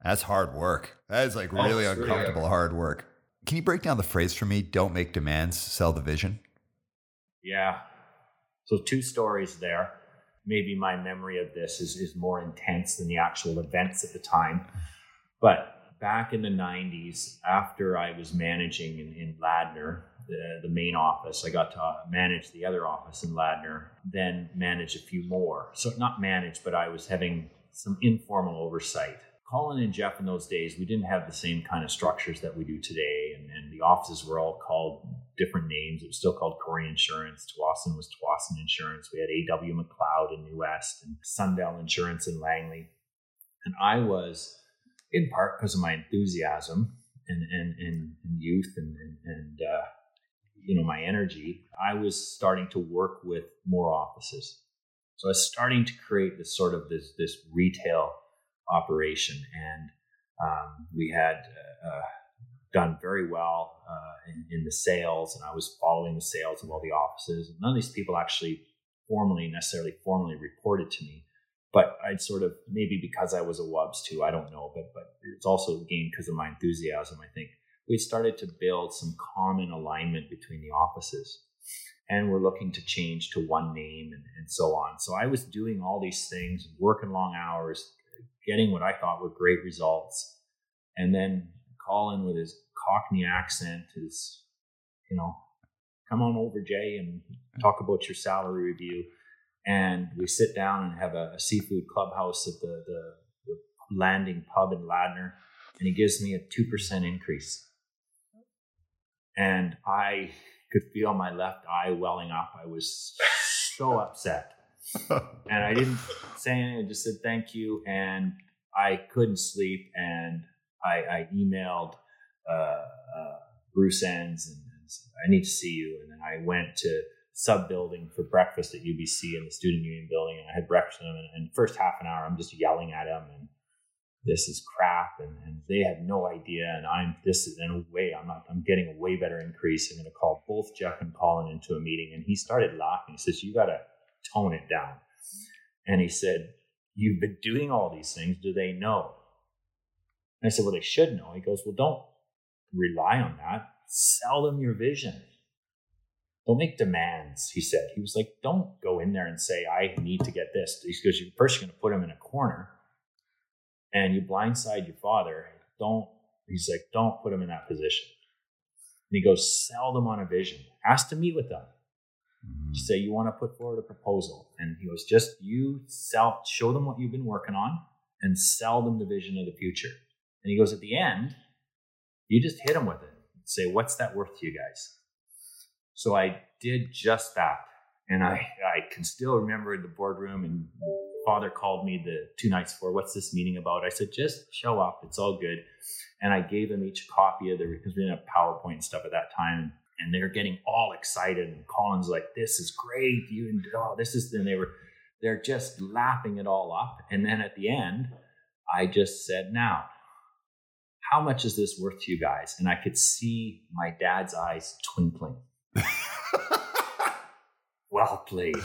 S1: that's hard work. That is like oh, really oh, uncomfortable, hard work. Can you break down the phrase for me? Don't make demands, sell the vision.
S2: Yeah. So two stories there. Maybe my memory of this is, is more intense than the actual events at the time. But back in the 90s, after I was managing in, in Ladner, the, the main office, I got to uh, manage the other office in Ladner, then manage a few more. So not manage, but I was having some informal oversight Colin and Jeff in those days, we didn't have the same kind of structures that we do today. And, and the offices were all called different names. It was still called Corey Insurance. Tsawwassen was Tsawwassen Insurance. We had A.W. McLeod in New West and Sunbell Insurance in Langley. And I was, in part because of my enthusiasm and, and, and, and youth and, and, and uh, you know, my energy, I was starting to work with more offices. So I was starting to create this sort of this, this retail operation. And um, we had uh, done very well uh, in, in, the sales, and I was following the sales of all the offices. None of these people actually formally, necessarily formally reported to me. But I'd sort of maybe because I was a Wubs too, I don't know, but but it's also again because of my enthusiasm. I think we started to build some common alignment between the offices and we're looking to change to one name and, and, so on. So I was doing all these things, working long hours, getting what I thought were great results. And then Colin with his Cockney accent is, you know, come on over, Jay, and talk about your salary review. And we sit down and have a, a seafood clubhouse at the, the, the, landing pub in Ladner. And he gives me a 2% increase. And I could feel my left eye welling up. I was so upset. And I didn't say anything. I just said thank you, and I couldn't sleep. And I, I emailed uh, uh, Bruce Enns and, and said, I need to see you. And then I went to sub building for breakfast at UBC in the student union building, and I had breakfast with him. And, and first half an hour, I'm just yelling at him and this is crap and, and, they have no idea and i'm this is in a way i'm not i'm getting a way better increase i'm going to call both jeff and colin into a meeting and he started laughing he says you got to tone it down. And he said, You've been doing all these things. Do they know? And I said, Well, they should know. He goes, Well, don't rely on that. Sell them your vision. Don't make demands, he said. He was like, Don't go in there and say, I need to get this. He goes, You're first going to put him in a corner and you blindside your father. Don't, he's like, Don't put him in that position. And he goes, Sell them on a vision. Ask to meet with them mm-hmm. say you want to put forward a proposal and he goes just you sell show them what you've been working on and sell them the vision of the future. And he goes, at the end, you just hit them with it. Say, what's that worth to you guys? So I did just that. And I, I can still remember the boardroom and father called me the two nights before, what's this meeting about? I said, just show up. It's all good. And I gave them each a copy of the, because we didn't have PowerPoint and stuff at that time. And they're getting all excited. And Colin's like, this is great. You and oh, this is, and they were, they're just lapping it all up. And then at the end, I just said, now, how much is this worth to you guys? And I could see my dad's eyes twinkling. well played.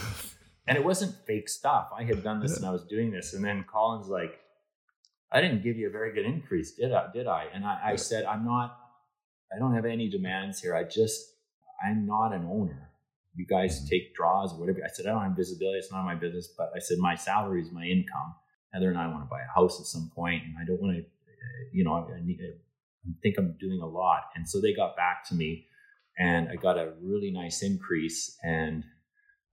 S2: And it wasn't fake stuff. I had done this and I was doing this. And then Colin's like, I didn't give you a very good increase, did I? Did I? And I, I said, I'm not, I don't have any demands here. I just, I'm not an owner. You guys mm-hmm. take draws or whatever. I said, I don't have visibility. It's not my business. But I said, my salary is my income. Heather and I want to buy a house at some point, and I don't want to, you know, I, need, I think I'm doing a lot. And so they got back to me, and I got a really nice increase. And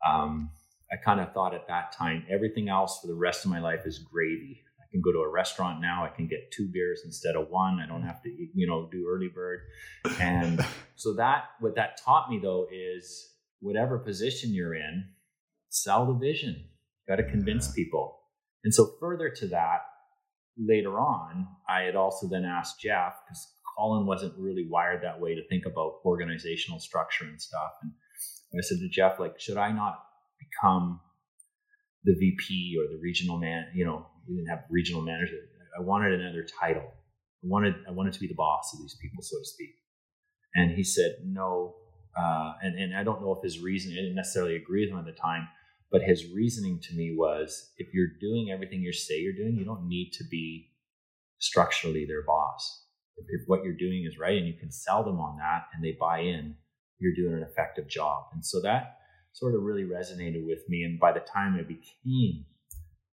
S2: um, I kind of thought at that time, everything else for the rest of my life is gravy. Can go to a restaurant now. I can get two beers instead of one. I don't mm. have to, you know, do early bird. And so that, what that taught me though is whatever position you're in, sell the vision. Got to convince yeah. people. And so further to that, later on, I had also then asked Jeff because Colin wasn't really wired that way to think about organizational structure and stuff. And I said to Jeff, like, should I not become the VP or the regional man. You know, we didn't have regional manager. I wanted another title. I wanted I wanted to be the boss of these people, so to speak. And he said no. Uh, and and I don't know if his reason I didn't necessarily agree with him at the time, but his reasoning to me was if you're doing everything you say you're doing, you don't need to be structurally their boss. If, if what you're doing is right and you can sell them on that and they buy in, you're doing an effective job. And so that sort of really resonated with me. And by the time I became,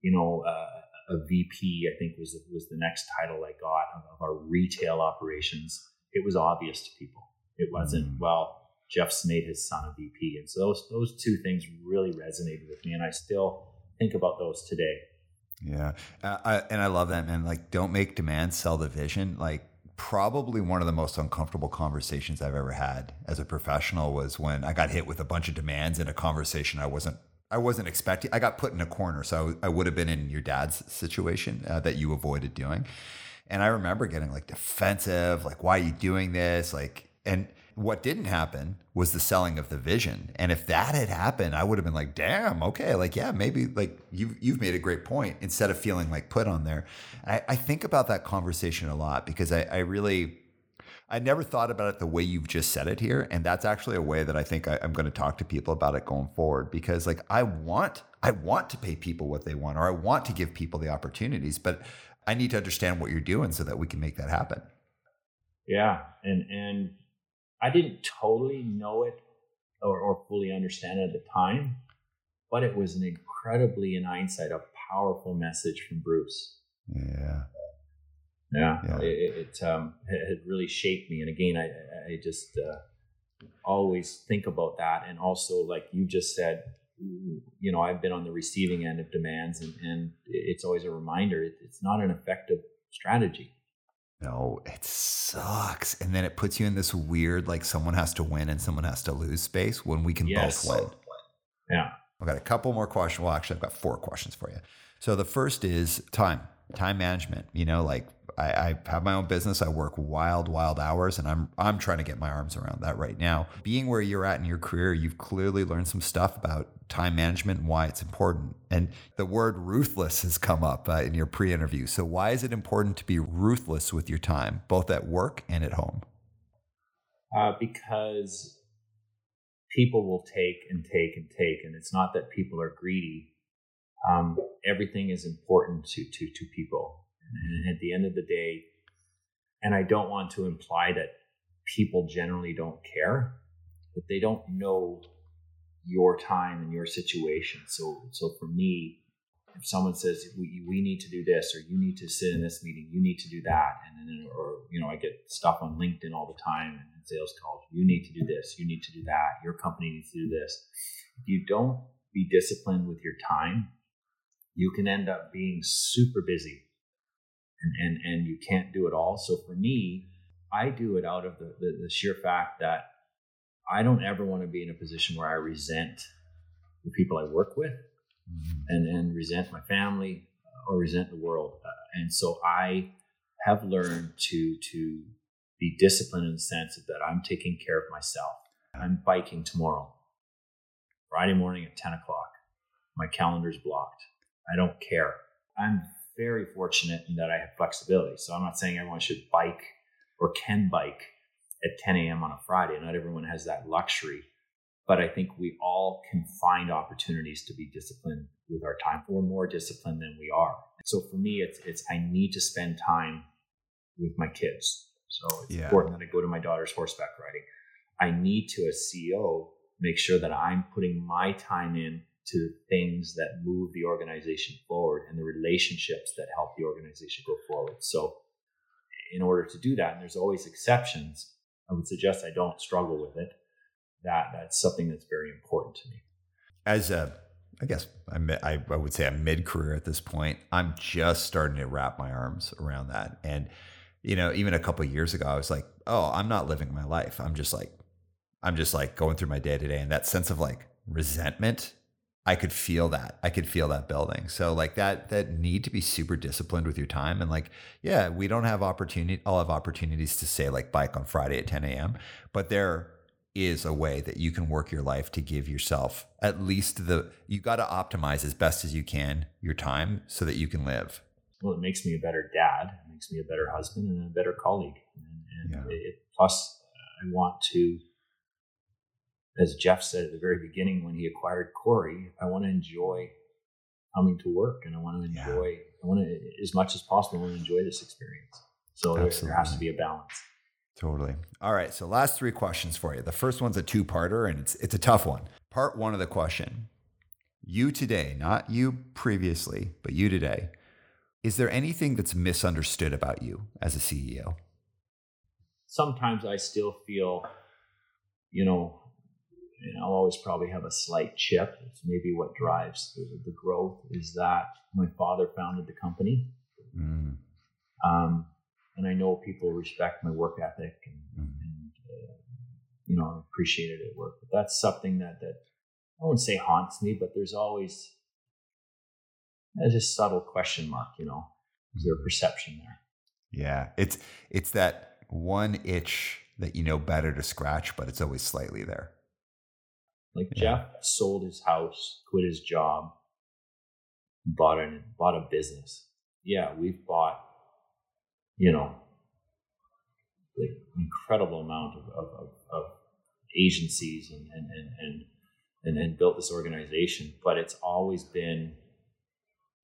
S2: you know, uh, a VP, I think was was the next title I got of, our retail operations. It was obvious to people. It wasn't mm. well. Jeff's made his son a VP, and so those those two things really resonated with me, and I still think about those today.
S1: Yeah, uh, I, and I love that man. Like, don't make demands, sell the vision. Like, probably one of the most uncomfortable conversations I've ever had as a professional was when I got hit with a bunch of demands in a conversation I wasn't I wasn't expecting. I got put in a corner, so I, would have been in your dad's situation uh, that you avoided doing. And I remember getting like defensive, like, "Why are you doing this?" Like, and what didn't happen was the selling of the vision. And if that had happened, I would have been like, damn, okay, like, yeah, maybe like you've, you've made a great point instead of feeling like put on there. I, I think about that conversation a lot because I, I really, I never thought about it the way you've just said it here. And that's actually a way that I think I, am going to talk to people about it going forward because like I want, I want to pay people what they want, or I want to give people the opportunities, but I need to understand what you're doing so that we can make that happen.
S2: Yeah. And, and, I didn't totally know it or, or fully understand it at the time, but it was an incredibly, in hindsight, a powerful message from Bruce.
S1: Yeah.
S2: Yeah, yeah. it, it, um, it really shaped me. And again, I, I just uh, always think about that. And also, like you just said, you know, I've been on the receiving end of demands, and, and it's always a reminder it's not an effective strategy.
S1: No, it sucks. And then it puts you in this weird, like someone has to win and someone has to lose space when we can yes. both win.
S2: Yeah.
S1: I've got a couple more questions. Well, actually, I've got four questions for you. So the first is time, time management. You know, like I, I, have my own business. I work wild, wild hours, and I'm I'm trying to get my arms around that right now. Being where you're at in your career, you've clearly learned some stuff about time management and why it's important. And the word ruthless has come up uh, in your pre-interview. So why is it important to be ruthless with your time, both at work and at home?
S2: Uh, because people will take and take and take, and it's not that people are greedy. Um, everything is important to to to people and at the end of the day, and I don't want to imply that people generally don't care, but they don't know your time and your situation. So, so for me, if someone says we, we need to do this or you need to sit in this meeting, you need to do that, and then or you know I get stuff on LinkedIn all the time and sales calls. You need to do this. You need to do that. Your company needs to do this. If you don't be disciplined with your time, you can end up being super busy and and and you can't do it all. So for me, I do it out of the, the, the sheer fact that I don't ever want to be in a position where I resent the people I work with mm-hmm. and, and resent my family uh, or resent the world. Uh, and so I have learned to, to be disciplined in the sense that I'm taking care of myself. I'm biking tomorrow, Friday morning at 10 o'clock. My calendar's blocked. I don't care. I'm very fortunate in that I have flexibility. So I'm not saying everyone should bike or can bike at 10 a.m. on a Friday. Not everyone has that luxury, but I think we all can find opportunities to be disciplined with our time. We're more disciplined than we are. So for me, it's it's I need to spend time with my kids. So it's yeah. important that I go to my daughter's horseback riding. I need to, as CEO, make sure that I'm putting my time in to things that move the organization forward and the relationships that help the organization go forward. So in order to do that, and there's always exceptions, I would suggest I don't struggle with it. That that's something that's very important to me.
S1: As a, I guess I, I would say I'm mid career at this point. I'm just starting to wrap my arms around that. And you know, even a couple years ago, I was like, oh, I'm not living my life. I'm just like, I'm just like going through my day to day, and that sense of like resentment I could feel that. I could feel that building. So like that that need to be super disciplined with your time and like yeah, we don't have opportunity. I'll have opportunities to say like bike on Friday at 10 a.m. But there is a way that you can work your life to give yourself at least the you got to optimize as best as you can your time so that you can live.
S2: Well, it makes me a better dad. It makes me a better husband and a better colleague. And, and yeah. it, plus, uh, I want to as Jeff said at the very beginning when he acquired Corey, I want to enjoy coming to work and I want to enjoy, yeah. I want to, as much as possible, I want to enjoy this experience. So there, there has to be a balance.
S1: Totally. All right. So last three questions for you. The first one's a two-parter and it's it's a tough one. Part one of the question. You today, not you previously, but you today. Is there anything that's misunderstood about you as a CEO?
S2: Sometimes I still feel, you know, and I'll always probably have a slight chip. It's maybe what drives the, the growth is that my father founded the company. Mm. Um, and I know people respect my work ethic and, mm. and uh, you know, appreciate it at work. But that's something that, that I won't say haunts me, but there's always a just subtle question mark, you know, is there a perception there?
S1: Yeah. It's, it's that one itch that you know better to scratch, but it's always slightly there.
S2: Like yeah. Jeff sold his house, quit his job, bought a bought a business. Yeah, we've bought, you know, like incredible amount of, of, of, of agencies and and, and and and and built this organization. But it's always been,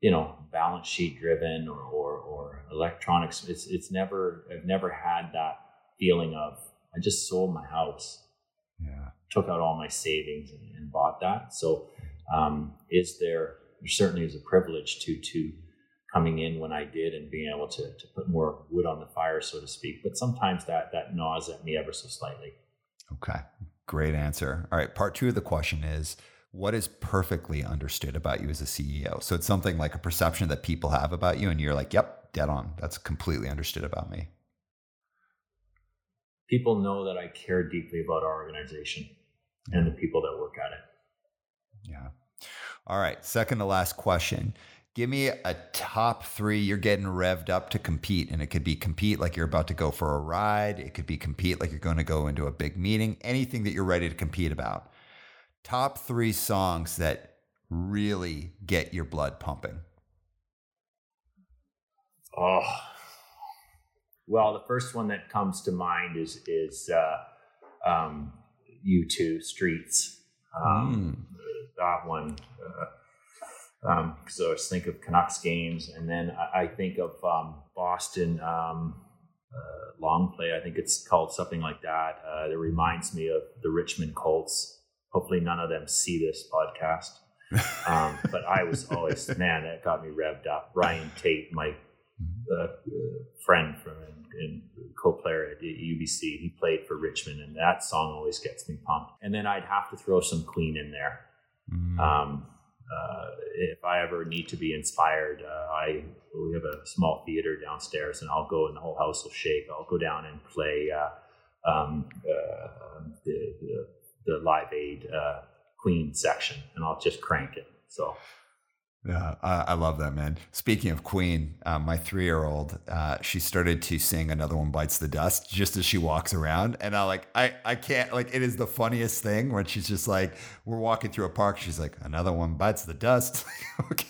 S2: you know, balance sheet driven or or, or electronics. It's it's never I've never had that feeling of I just sold my house. Took out all my savings and, and bought that. So, um, is there, there certainly is a privilege to to coming in when I did and being able to to put more wood on the fire, so to speak. But sometimes that that gnaws at me ever so slightly.
S1: Okay, great answer. All right, part two of the question is. What is perfectly understood about you as a CEO? So it's something like a perception that people have about you, and you're like, "Yep, dead on. That's completely understood about me."
S2: People know that I care deeply about our organization and the people that work at it.
S1: Yeah. All right. Second to last question. Give me a top three. You're getting revved up to compete, and it could be compete like you're about to go for a ride. It could be compete like you're going to go into a big meeting. Anything that you're ready to compete about. Top three songs that really get your blood pumping.
S2: Oh, well, the first one that comes to mind is is uh, um, U2 Streets. Um, mm. That one. Uh, um, so I think of Canucks games, and then I, I think of um, Boston um, uh, long play. I think it's called something like that. Uh, that reminds me of the Richmond Colts. Hopefully, none of them see this podcast. Um, but I was always man, that got me revved up. Ryan Tate, my uh, friend from and co-player at UBC. He played for Richmond, and that song always gets me pumped. And then I'd have to throw some Queen in there. Mm. Um, uh, if I ever need to be inspired, uh, I we have a small theater downstairs, and I'll go and the whole house will shake. I'll go down and play uh, um, uh, the, the, the Live Aid uh, Queen section, and I'll just crank it. So
S1: yeah, I, I, love that, man. Speaking of Queen, uh, my three year old, uh, she started to sing "Another One Bites the Dust" just as she walks around, and I like, I, I can't like. It is the funniest thing when she's just like, we're walking through a park, she's like, "Another one bites the dust." okay.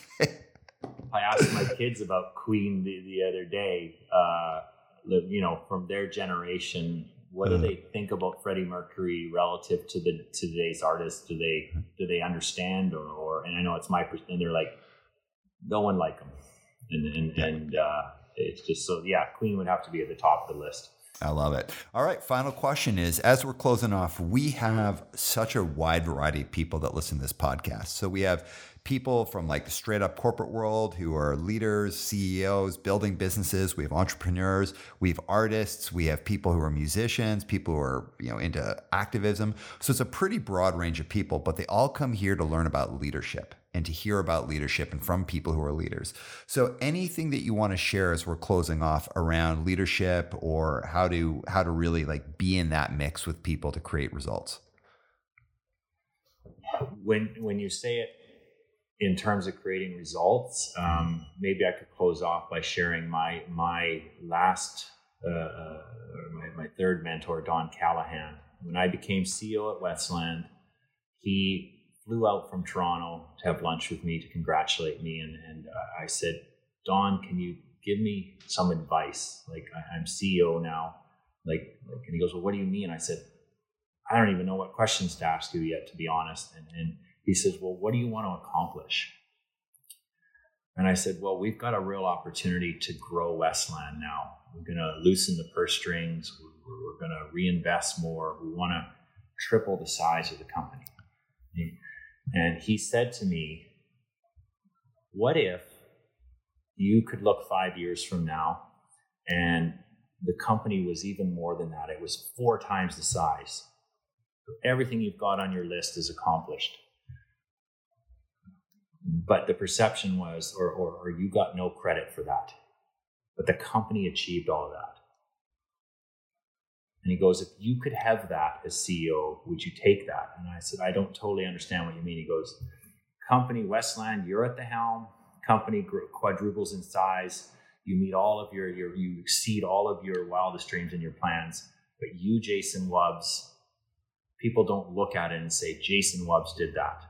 S2: I asked my kids about Queen the, the other day. Uh, you know, from their generation, what do uh-huh. they think about Freddie Mercury relative to the to today's artists? Do they do they understand or, or and I know it's my and they're like no one like him, and and, and uh, it's just so yeah. Queen would have to be at the top of the list.
S1: I love it. All right, final question is as we're closing off, we have such a wide variety of people that listen to this podcast. So we have people from like the straight up corporate world who are leaders, CEOs, building businesses. We have entrepreneurs, we have artists, we have people who are musicians, people who are, you know, into activism. So it's a pretty broad range of people, but they all come here to learn about leadership and to hear about leadership and from people who are leaders. So anything that you want to share as we're closing off around leadership or how to how to really like be in that mix with people to create results.
S2: When when you say it in terms of creating results, um, maybe I could close off by sharing my my last uh, uh, my, my third mentor, Don Callahan. When I became CEO at Westland, he flew out from Toronto to have lunch with me to congratulate me. And, and uh, I said, Don, can you give me some advice? Like, I, am CEO now. Like, like, and he goes, Well, what do you mean? I said, I don't even know what questions to ask you yet, to be honest. And, and he says, Well, what do you want to accomplish? And I said, Well, we've got a real opportunity to grow Westland now. We're going to loosen the purse strings. We're, we're going to reinvest more. We want to triple the size of the company. And he said to me, What if you could look five years from now and the company was even more than that? It was four times the size. Everything you've got on your list is accomplished. But the perception was, or, or, or you got no credit for that. But the company achieved all of that. And he goes, If you could have that as CEO, would you take that? And I said, I don't totally understand what you mean. He goes, Company Westland, you're at the helm. Company quadruples in size. You meet all of your, your you exceed all of your wildest dreams and your plans. But you, Jason Wubs, people don't look at it and say, Jason Wubs did that.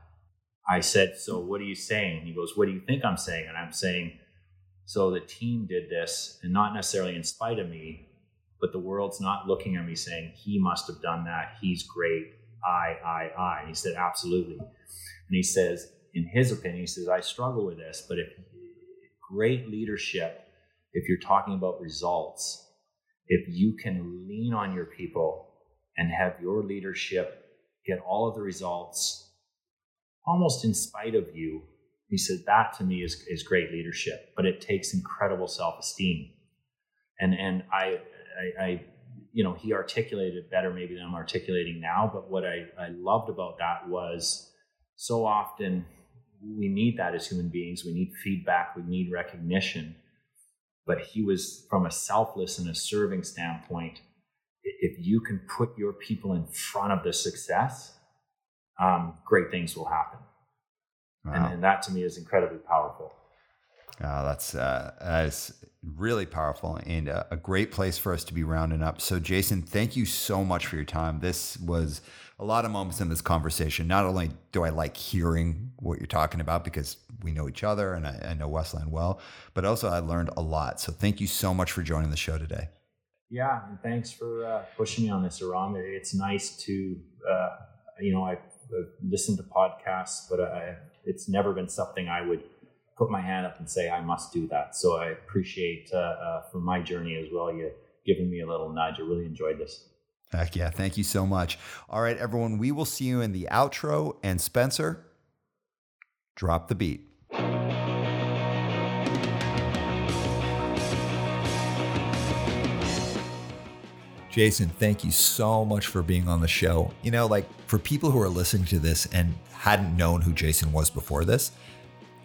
S2: I said, So what are you saying? He goes, What do you think I'm saying? And I'm saying, So the team did this, and not necessarily in spite of me, but the world's not looking at me saying he must have done that. He's great. I, I, I. And he said, absolutely. And he says, in his opinion, he says, I struggle with this, but if great leadership, if you're talking about results, if you can lean on your people and have your leadership get all of the results almost in spite of you, he said, that to me is, is great leadership, but it takes incredible self esteem. And, and I, I, I, you know, he articulated it better maybe than I'm articulating now. But what I, I loved about that was so often we need that as human beings. We need feedback, we need recognition. But he was from a selfless and a serving standpoint. If you can put your people in front of the success, um, great things will happen. Wow. And, and that to me is incredibly powerful.
S1: Oh, that's uh, that is really powerful and a, a, great place for us to be rounding up. So, Jason, thank you so much for your time. This was a lot of moments in this conversation. Not only do I like hearing what you're talking about because we know each other and I, I know Westland well, but also I learned a lot. So, thank you so much for joining the show today.
S2: Yeah, and thanks for uh, pushing me on this, Aram. It's nice to, uh, you know, I've listened to podcasts, but I, it's never been something I would put my hand up and say I must do that. So I appreciate uh, uh, for my journey as well you giving me a little nudge. I really enjoyed this.
S1: Heck yeah! Thank you so much. All right, everyone, we will see you in the outro. And Spencer, drop the beat. Jason, thank you so much for being on the show. You know, like for people who are listening to this and hadn't known who Jason was before this,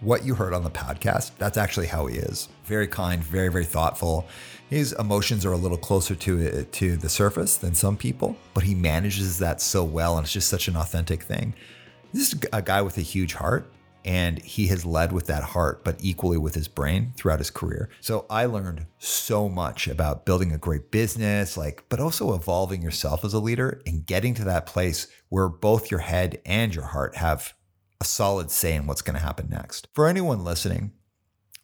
S1: what you heard on the podcast, that's actually how he is. Very kind, very, very thoughtful. His emotions are a little closer to it, to the surface than some people, but he manages that so well, and it's just such an authentic thing. This is a guy with a huge heart, and he has led with that heart, but equally with his brain throughout his career. So I learned so much about building a great business, like, but also evolving yourself as a leader and getting to that place where both your head and your heart have a solid say in what's going to happen next. For anyone listening,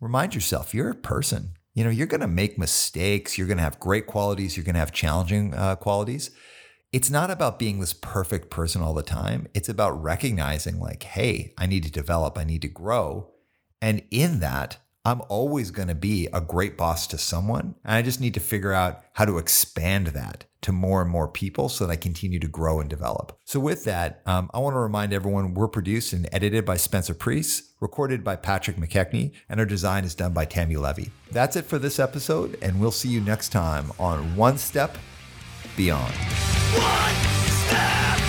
S1: remind yourself you're a person you know, you're going to make mistakes. You're going to have great qualities. You're going to have challenging uh, qualities. It's not about being this perfect person all the time. It's about recognizing, like, hey, I need to develop, I need to grow. And in that, I'm always going to be a great boss to someone. And I just need to figure out how to expand that to more and more people so that I continue to grow and develop. So, with that, um, I want to remind everyone we're produced and edited by Spencer Priest, recorded by Patrick McKechnie, and our design is done by Tammy Levy. That's it for this episode, and we'll see you next time on One Step Beyond. One step